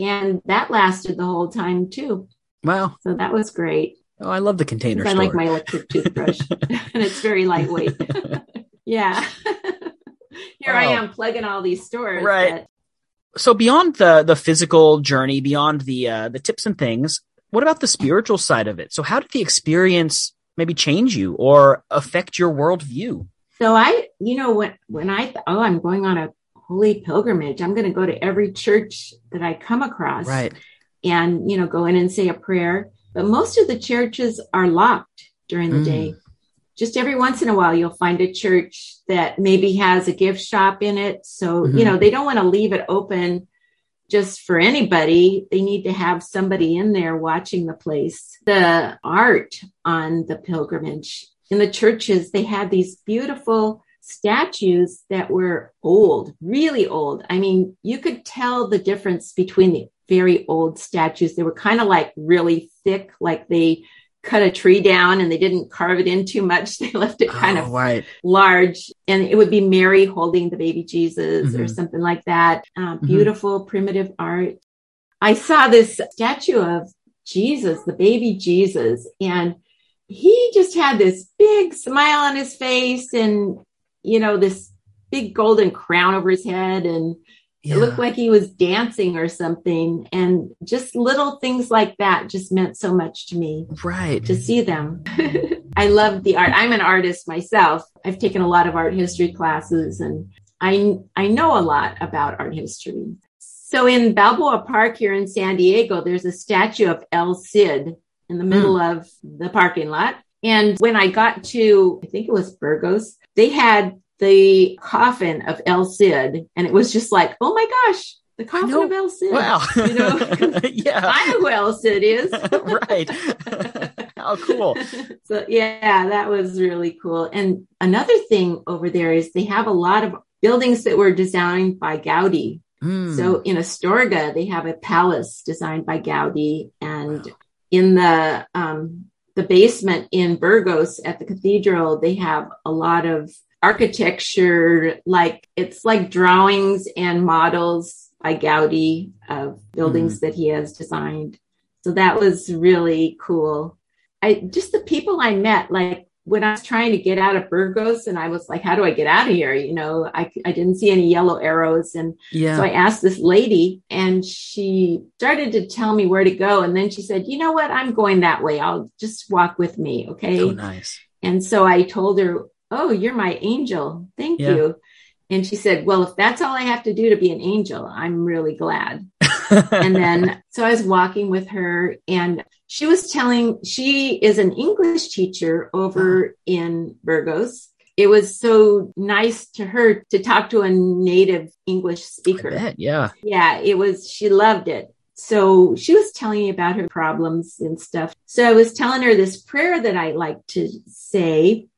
Speaker 3: and that lasted the whole time too.
Speaker 2: Wow.
Speaker 3: So that was great.
Speaker 2: Oh, I love the container
Speaker 3: 'Cause I like my electric *laughs* toothbrush *laughs* and it's very lightweight. *laughs* yeah. Here I am plugging all these stores.
Speaker 2: Right.
Speaker 3: that-
Speaker 2: So beyond the the physical journey, beyond the uh, the tips and things, what about the spiritual side of it? So how did the experience maybe change you or affect your worldview?
Speaker 3: So I, you know, when when I oh, I'm going on a holy pilgrimage. I'm going to go to every church that I come across,
Speaker 2: right?
Speaker 3: And you know, go in and say a prayer. But most of the churches are locked during the mm. day. Just every once in a while, you'll find a church that maybe has a gift shop in it. So, mm-hmm. you know, they don't want to leave it open just for anybody. They need to have somebody in there watching the place. The art on the pilgrimage in the churches, they had these beautiful statues that were old, really old. I mean, you could tell the difference between the very old statues. They were kind of like really thick, like they cut a tree down and they didn't carve it in too much. *laughs* They left it kind oh, of right. large. And it would be Mary holding the baby Jesus mm-hmm. or something like that. Uh, beautiful mm-hmm. primitive art. I saw this statue of Jesus, the baby Jesus, and he just had this big smile on his face and you know, this big golden crown over his head and yeah. it looked like he was dancing or something. And just little things like that just meant so much to me.
Speaker 2: Right.
Speaker 3: To see them. *laughs* I love the art. I'm an artist myself. I've taken a lot of art history classes and I, I know a lot about art history. So in Balboa Park here in San Diego, there's a statue of El Cid in the middle mm. of the parking lot. And when I got to, I think it was Burgos, they had the coffin of El Cid, and it was just like, oh my gosh, the coffin of El Cid.
Speaker 2: Wow. You know, *laughs*
Speaker 3: yeah. *laughs* I know who El Cid is. *laughs*
Speaker 2: right. How cool.
Speaker 3: So, yeah, that was really cool. And another thing over there is they have a lot of buildings that were designed by Gaudi. Mm. So in Astorga, they have a palace designed by Gaudi. And wow. in the um, the basement in Burgos at the cathedral, they have a lot of architecture, like it's like drawings and models by Gaudi of buildings mm. that he has designed. So that was really cool. I just the people I met, like when I was trying to get out of Burgos and I was like, how do I get out of here? You know, I, I didn't see any yellow arrows. And yeah. so I asked this lady and she started to tell me where to go. And then she said, you know what? I'm going that way. I'll just walk with me. Okay.
Speaker 2: Oh, nice.
Speaker 3: And so I told her, Oh, you're my angel. Thank yeah. you. And she said, well, if that's all I have to do to be an angel, I'm really glad. *laughs* and *laughs* then, so I was walking with her and she was telling, she is an English teacher over in Burgos. It was so nice to her to talk to a native English speaker.
Speaker 2: Bet, yeah.
Speaker 3: Yeah, it was, she loved it. So she was telling me about her problems and stuff. So I was telling her this prayer that I like to say.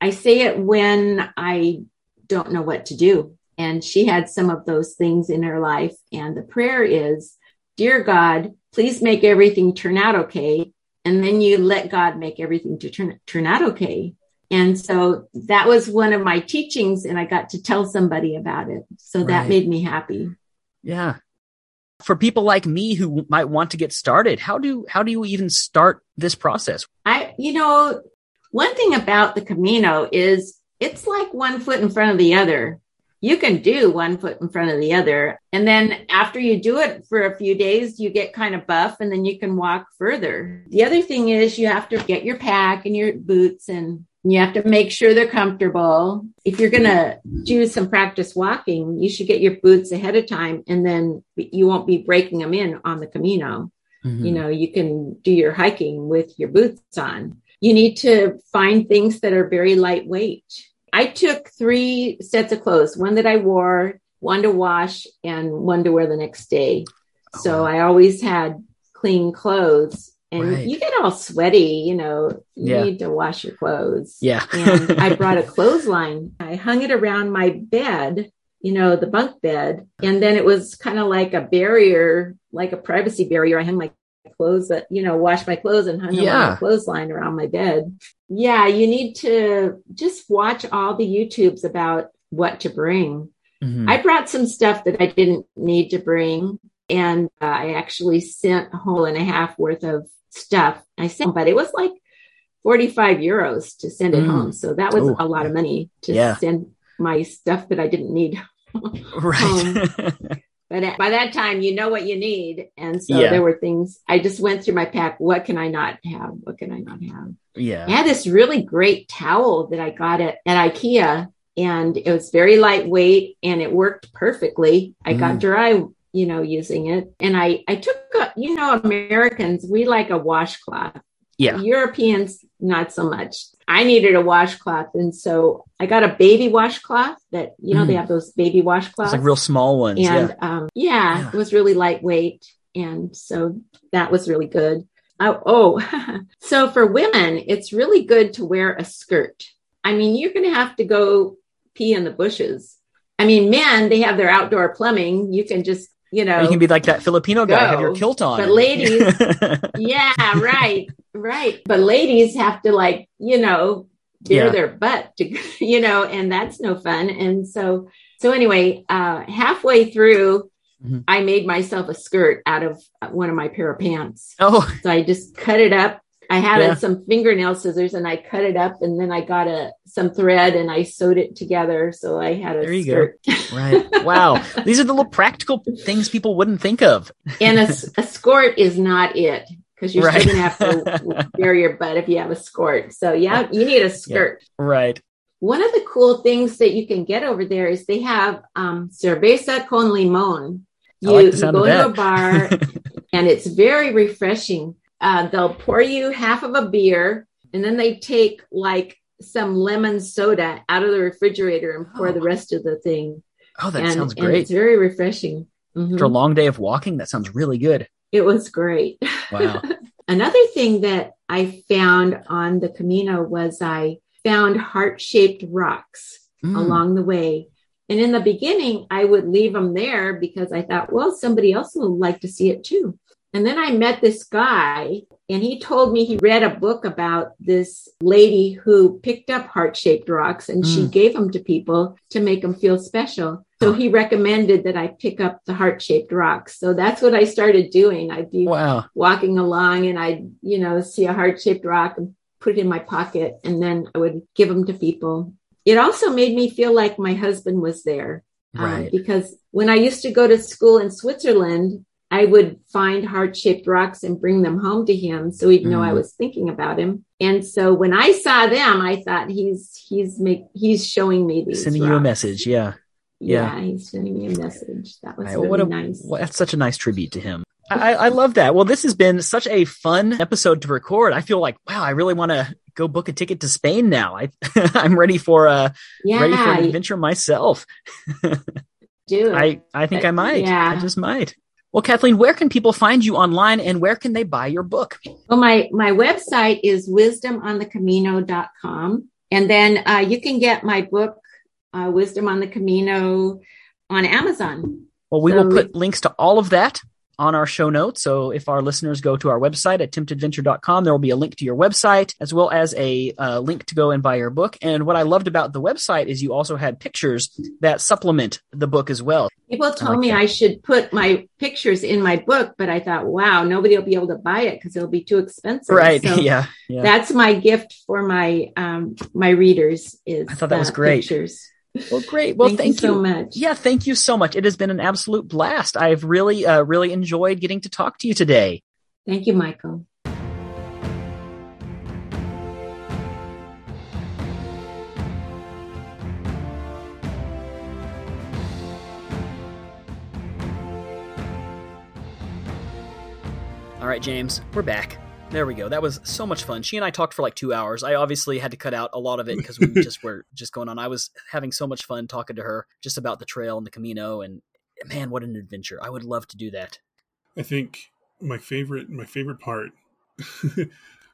Speaker 3: I say it when I don't know what to do. And she had some of those things in her life. And the prayer is, Dear God, please make everything turn out okay. And then you let God make everything to turn, turn out okay. And so that was one of my teachings and I got to tell somebody about it. So right. that made me happy.
Speaker 2: Yeah. For people like me who might want to get started, how do how do you even start this process?
Speaker 3: I you know, one thing about the Camino is it's like one foot in front of the other you can do one foot in front of the other. And then after you do it for a few days, you get kind of buff and then you can walk further. The other thing is you have to get your pack and your boots and you have to make sure they're comfortable. If you're going to do some practice walking, you should get your boots ahead of time and then you won't be breaking them in on the Camino. Mm-hmm. You know, you can do your hiking with your boots on. You need to find things that are very lightweight I took three sets of clothes, one that I wore, one to wash, and one to wear the next day. Oh, so wow. I always had clean clothes. And right. you get all sweaty, you know, you yeah. need to wash your clothes.
Speaker 2: Yeah.
Speaker 3: and *laughs* I brought a clothesline. I hung it around my bed, you know, the bunk bed. And then it was kind of like a barrier, like a privacy barrier. I hung my clothes that, you know, wash my clothes and hung yeah. a clothesline around my bed. Yeah, you need to just watch all the YouTubes about what to bring. Mm-hmm. I brought some stuff that I didn't need to bring. And uh, I actually sent a whole and a half worth of stuff. I sent, but it was like 45 euros to send it mm. home. So that was Ooh. a lot of money to yeah. send my stuff that I didn't need *laughs*
Speaker 2: right. *laughs*
Speaker 3: But by that time, you know what you need. And so
Speaker 2: Yeah.
Speaker 3: there were things I just went through my pack. What can I not have? What can I not have?
Speaker 2: Yeah.
Speaker 3: I had this really great towel that I got at, at IKEA and it was very lightweight and it worked perfectly. I
Speaker 2: Mm.
Speaker 3: got dry, you know, using it. And I, I took, a, you know, Americans, we like a washcloth.
Speaker 2: Yeah.
Speaker 3: Europeans, not so much. I needed a washcloth. And so I got a baby washcloth that, you know,
Speaker 2: Mm.
Speaker 3: they have those baby washcloths.
Speaker 2: It's like real small ones.
Speaker 3: and
Speaker 2: yeah.
Speaker 3: um, yeah,
Speaker 2: Yeah.
Speaker 3: it was really lightweight. And so that was really good. Oh, oh. *laughs* so for women, it's really good to wear a skirt. I mean, you're going to have to go pee in the bushes. I mean, men, they have their outdoor plumbing. You can just, you know,
Speaker 2: you can be like that Filipino guy, have your kilt on.
Speaker 3: But ladies- *laughs* yeah, right, right. But ladies have to like, you know, bare
Speaker 2: Yeah.
Speaker 3: their butt to, *laughs* you know, and that's no fun. And so, so anyway, uh, halfway through,
Speaker 2: Mhm.
Speaker 3: I made myself a skirt out of one of my pair of pants.
Speaker 2: oh,
Speaker 3: So I just cut it up. I had
Speaker 2: Yeah.
Speaker 3: some fingernail scissors and I cut it up and then I got a some thread and I sewed it together. So I had a
Speaker 2: There you go.
Speaker 3: skirt.
Speaker 2: right. Wow. *laughs* These are the little practical things people wouldn't think of.
Speaker 3: and a skirt *laughs* is not it because you're
Speaker 2: Right.
Speaker 3: still gonna have to *laughs* bare your butt if you have a skirt. So yeah, you need a skirt.
Speaker 2: Right.
Speaker 3: One of the cool things that you can get over there is they have um, cerveza con limon. You,
Speaker 2: like
Speaker 3: you go to a bar and it's very refreshing. Uh, they'll pour you half of a beer and then they take like some lemon soda out of the refrigerator and pour
Speaker 2: Oh.
Speaker 3: the rest of the thing.
Speaker 2: Oh, that
Speaker 3: and,
Speaker 2: sounds great.
Speaker 3: it's very refreshing. Mhm.
Speaker 2: After a long day of walking, that sounds really good.
Speaker 3: It was great.
Speaker 2: Wow. *laughs*
Speaker 3: Another thing that I found on the Camino was I found heart shaped rocks
Speaker 2: Mm.
Speaker 3: along the way. And in the beginning, I would leave them there because I thought, well, somebody else will like to see it too. And then I met this guy and he told me he read a book about this lady who picked up heart shaped rocks and she
Speaker 2: Mm.
Speaker 3: gave them to people to make them feel special. So he recommended that I pick up the heart shaped rocks. So that's what I started doing. I'd be
Speaker 2: Wow.
Speaker 3: walking along and I'd, you know, see a heart shaped rock and put it in my pocket and then I would give them to people. It also made me feel like my husband was there. um, because when I used to go to school in Switzerland, I would find heart shaped rocks and bring them home to him so he'd know
Speaker 2: Mm.
Speaker 3: I was thinking about him. And so when I saw them, I thought he's he's make he's showing me these
Speaker 2: Sending you a message. Yeah.
Speaker 3: Yeah.
Speaker 2: yeah.
Speaker 3: he's sending me a message. That was
Speaker 2: Right,
Speaker 3: really
Speaker 2: what a,
Speaker 3: nice.
Speaker 2: that's such a nice tribute to him. I, I love that. Well, this has been such a fun episode to record. I feel like, wow, I really want to go book a ticket to Spain now. I, *laughs* I'm ready for uh,
Speaker 3: yeah,
Speaker 2: ready for an adventure myself. *laughs*
Speaker 3: do it.
Speaker 2: I, I think I might.
Speaker 3: Yeah.
Speaker 2: I just might. Well, Kathleen, where can people find you online and where can they buy your book?
Speaker 3: Well, my, my website is wisdomonthecamino.com. And then uh, you can get my book, uh, Wisdom on the Camino, on Amazon.
Speaker 2: Well, we
Speaker 3: So-
Speaker 2: will put links to all of that on our show notes. So if our listeners go to our website at attemptadventure.com, there will be a link to your website as well as a uh, link to go and buy your book. And what I loved about the website is you also had pictures that supplement the book as well.
Speaker 3: People told
Speaker 2: like
Speaker 3: me
Speaker 2: that.
Speaker 3: I should put my pictures in my book, but I thought, wow, nobody will be able to buy it because it'll be too expensive.
Speaker 2: Right.
Speaker 3: So *laughs*
Speaker 2: yeah. Yeah.
Speaker 3: That's my gift for my um, my readers. Is
Speaker 2: I thought that was great.
Speaker 3: Pictures.
Speaker 2: well, great. Well,
Speaker 3: thank,
Speaker 2: thank,
Speaker 3: you so much.
Speaker 2: Yeah. Thank you so much. It has been an absolute blast. I've really, uh, really enjoyed getting to talk to you today.
Speaker 3: Thank you, Michael.
Speaker 2: All right, James, we're back. There we go. That was so much fun. She and I talked for like two hours. I obviously had to cut out a lot of it because we *laughs* just were just going on. I was having so much fun talking to her just about the trail and the Camino, and man, what an adventure! I would love to do that.
Speaker 1: I think my favorite my favorite part *laughs*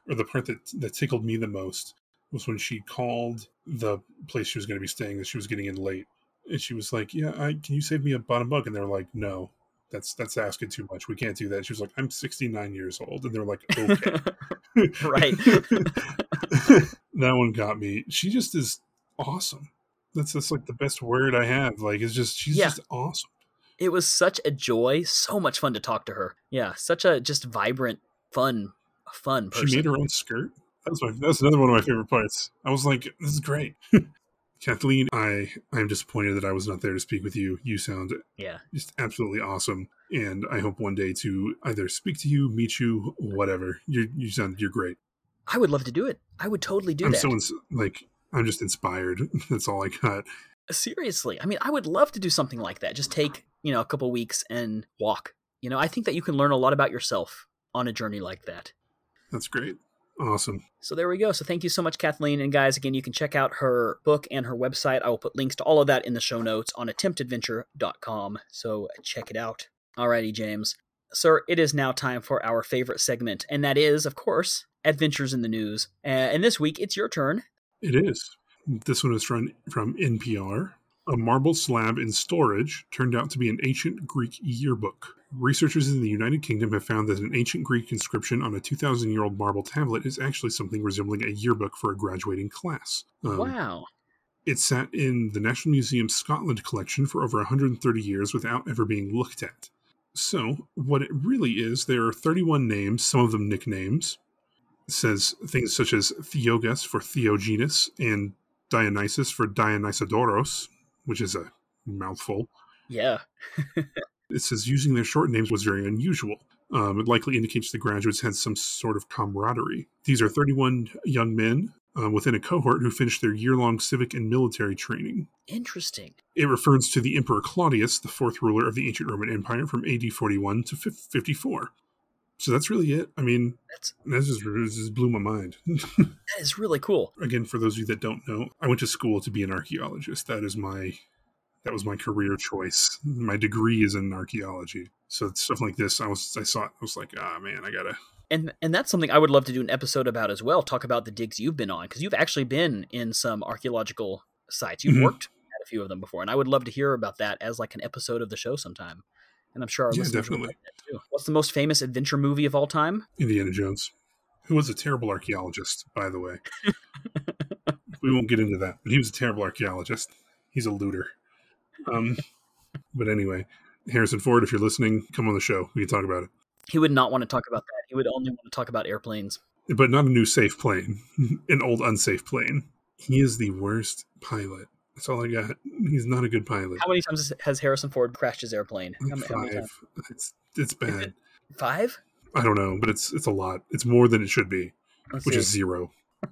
Speaker 1: or the part that that tickled me the most was when she called the place she was going to be staying that she was getting in late and she was like yeah I, can you save me a bottom bunk and they're like no that's that's asking too much we can't do that she was like i'm 69 years old and they're like *laughs* okay
Speaker 2: Right. *laughs*
Speaker 1: that one got me she just is awesome that's that's like the best word i have like it's just she's
Speaker 2: Yeah.
Speaker 1: just awesome
Speaker 2: it was such a joy, so much fun to talk to her. Yeah, such a just vibrant, fun, fun person.
Speaker 1: She made her own skirt. That's my. That's another one of my favorite parts. I was like, "This is great." *laughs* Kathleen, I I'm disappointed that I was not there to speak with you. You sound
Speaker 2: Yeah.
Speaker 1: just absolutely awesome, and I hope one day to either speak to you, meet you, whatever. You you sound you're great.
Speaker 2: I would love to do it. I would totally do
Speaker 1: I'm
Speaker 2: that.
Speaker 1: so ins- like I'm just inspired. *laughs* That's all I got.
Speaker 2: Seriously. I mean, I would love to do something like that. Just take, you know, a couple weeks and walk. You know, I think that you can learn a lot about yourself on a journey like that.
Speaker 1: That's great. Awesome.
Speaker 2: So there we go. So thank you so much, Kathleen. And guys, again, you can check out her book and her website. I will put links to all of that in the show notes on attemptadventure.com. So check it out. Alrighty, James. Sir, it is now time for our favorite segment, and that is, of course, Adventures in the News. Uh, and this week, it's your turn.
Speaker 1: It is. This one is from from NPR. A marble slab in storage turned out to be an ancient Greek yearbook. Researchers in the United Kingdom have found that an ancient Greek inscription on a 2,000 year old marble tablet is actually something resembling a yearbook for a graduating class. Um,
Speaker 2: wow.
Speaker 1: It sat in the National Museum Scotland collection for over 130 years without ever being looked at. So, what it really is, there are 31 names, some of them nicknames. It says things such as Theogas for Theogenes and Dionysus for Dionysodoros, which is a mouthful.
Speaker 2: Yeah.
Speaker 1: It says using their short names was very unusual. Um, it likely indicates the graduates had some sort of camaraderie. These are 31 young men um, within a cohort who finished their year long civic and military training.
Speaker 2: Interesting.
Speaker 1: It refers to the Emperor Claudius, the fourth ruler of the ancient Roman Empire from AD 41 to 54. So that's really it. I mean,
Speaker 2: That's
Speaker 1: that just, just blew my mind. *laughs*
Speaker 2: that is really cool.
Speaker 1: Again, for those of you that don't know, I went to school to be an archaeologist. That is my that was my career choice. My degree is in archaeology. So stuff like this, I was I saw it. I was like, ah man, I gotta.
Speaker 2: And and that's something I would love to do an episode about as well. Talk about the digs you've been on because you've actually been in some archaeological sites. You've
Speaker 1: Mhm.
Speaker 2: worked at a few of them before, and I would love to hear about that as like an episode of the show sometime. And I'm sure our
Speaker 1: Yeah, definitely.
Speaker 2: like that too. What's the most famous adventure movie of all time?
Speaker 1: Indiana Jones, who was a terrible archaeologist, by the way. *laughs* we won't get into that, but he was a terrible archaeologist. He's a looter. Um, but anyway, Harrison Ford, if you're listening, come on the show. We can talk about it.
Speaker 2: He would not want to talk about that. He would only want to talk about airplanes.
Speaker 1: But not a new safe plane, *laughs* an old unsafe plane. He is the worst pilot. That's all I got. He's not a good pilot.
Speaker 2: How many times has Harrison Ford crashed his airplane? How, ma- how many?
Speaker 1: Five. It's it's bad.
Speaker 2: Five?
Speaker 1: I don't know, but it's it's a lot. It's more than it should be,
Speaker 2: Let's
Speaker 1: which
Speaker 2: see.
Speaker 1: is zero. *laughs*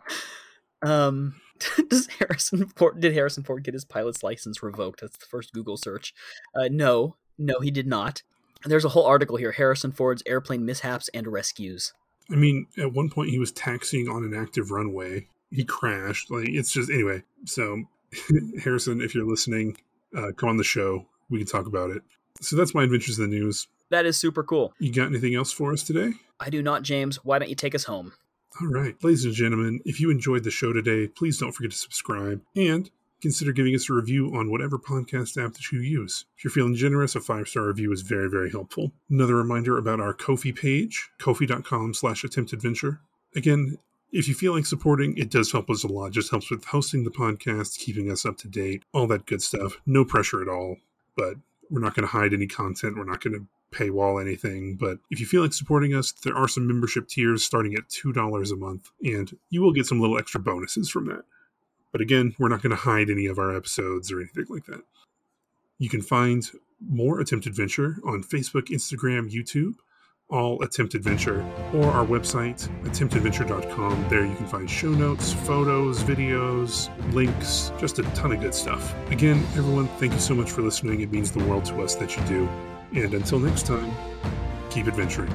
Speaker 2: Um, *laughs* does Harrison Ford did Harrison Ford get his pilot's license revoked? That's the first Google search. Uh, no, no, he did not. There's a whole article here: Harrison Ford's airplane mishaps and rescues.
Speaker 1: I mean, at one point he was taxiing on an active runway. He crashed. Like it's just anyway. So, *laughs* Harrison, if you're listening, uh, come on the show. We can talk about it. So that's my adventures in the news.
Speaker 2: That is super cool.
Speaker 1: You got anything else for us today?
Speaker 2: I do not, James. Why don't you take us home?
Speaker 1: All right, ladies and gentlemen, if you enjoyed the show today, please don't forget to subscribe and consider giving us a review on whatever podcast app that you use. If you're feeling generous, a five-star review is very, very helpful. Another reminder about our Ko-fi page, ko-fi.com slash attemptadventure. Again, if you feel like supporting, it does help us a lot. Just helps with hosting the podcast, keeping us up to date, all that good stuff. No pressure at all, but we're not going to hide any content. We're not going to paywall anything. But if you feel like supporting us, there are some membership tiers starting at $2 a month, and you will get some little extra bonuses from that. But again, we're not going to hide any of our episodes or anything like that. You can find more Attempt Adventure on Facebook, Instagram, YouTube, all Attempt Adventure, or our website, attemptadventure.com. There you can find show notes, photos, videos, links, just a ton of good stuff. Again, everyone, thank you so much for listening. It means the world to us that you do. And until next time, keep adventuring.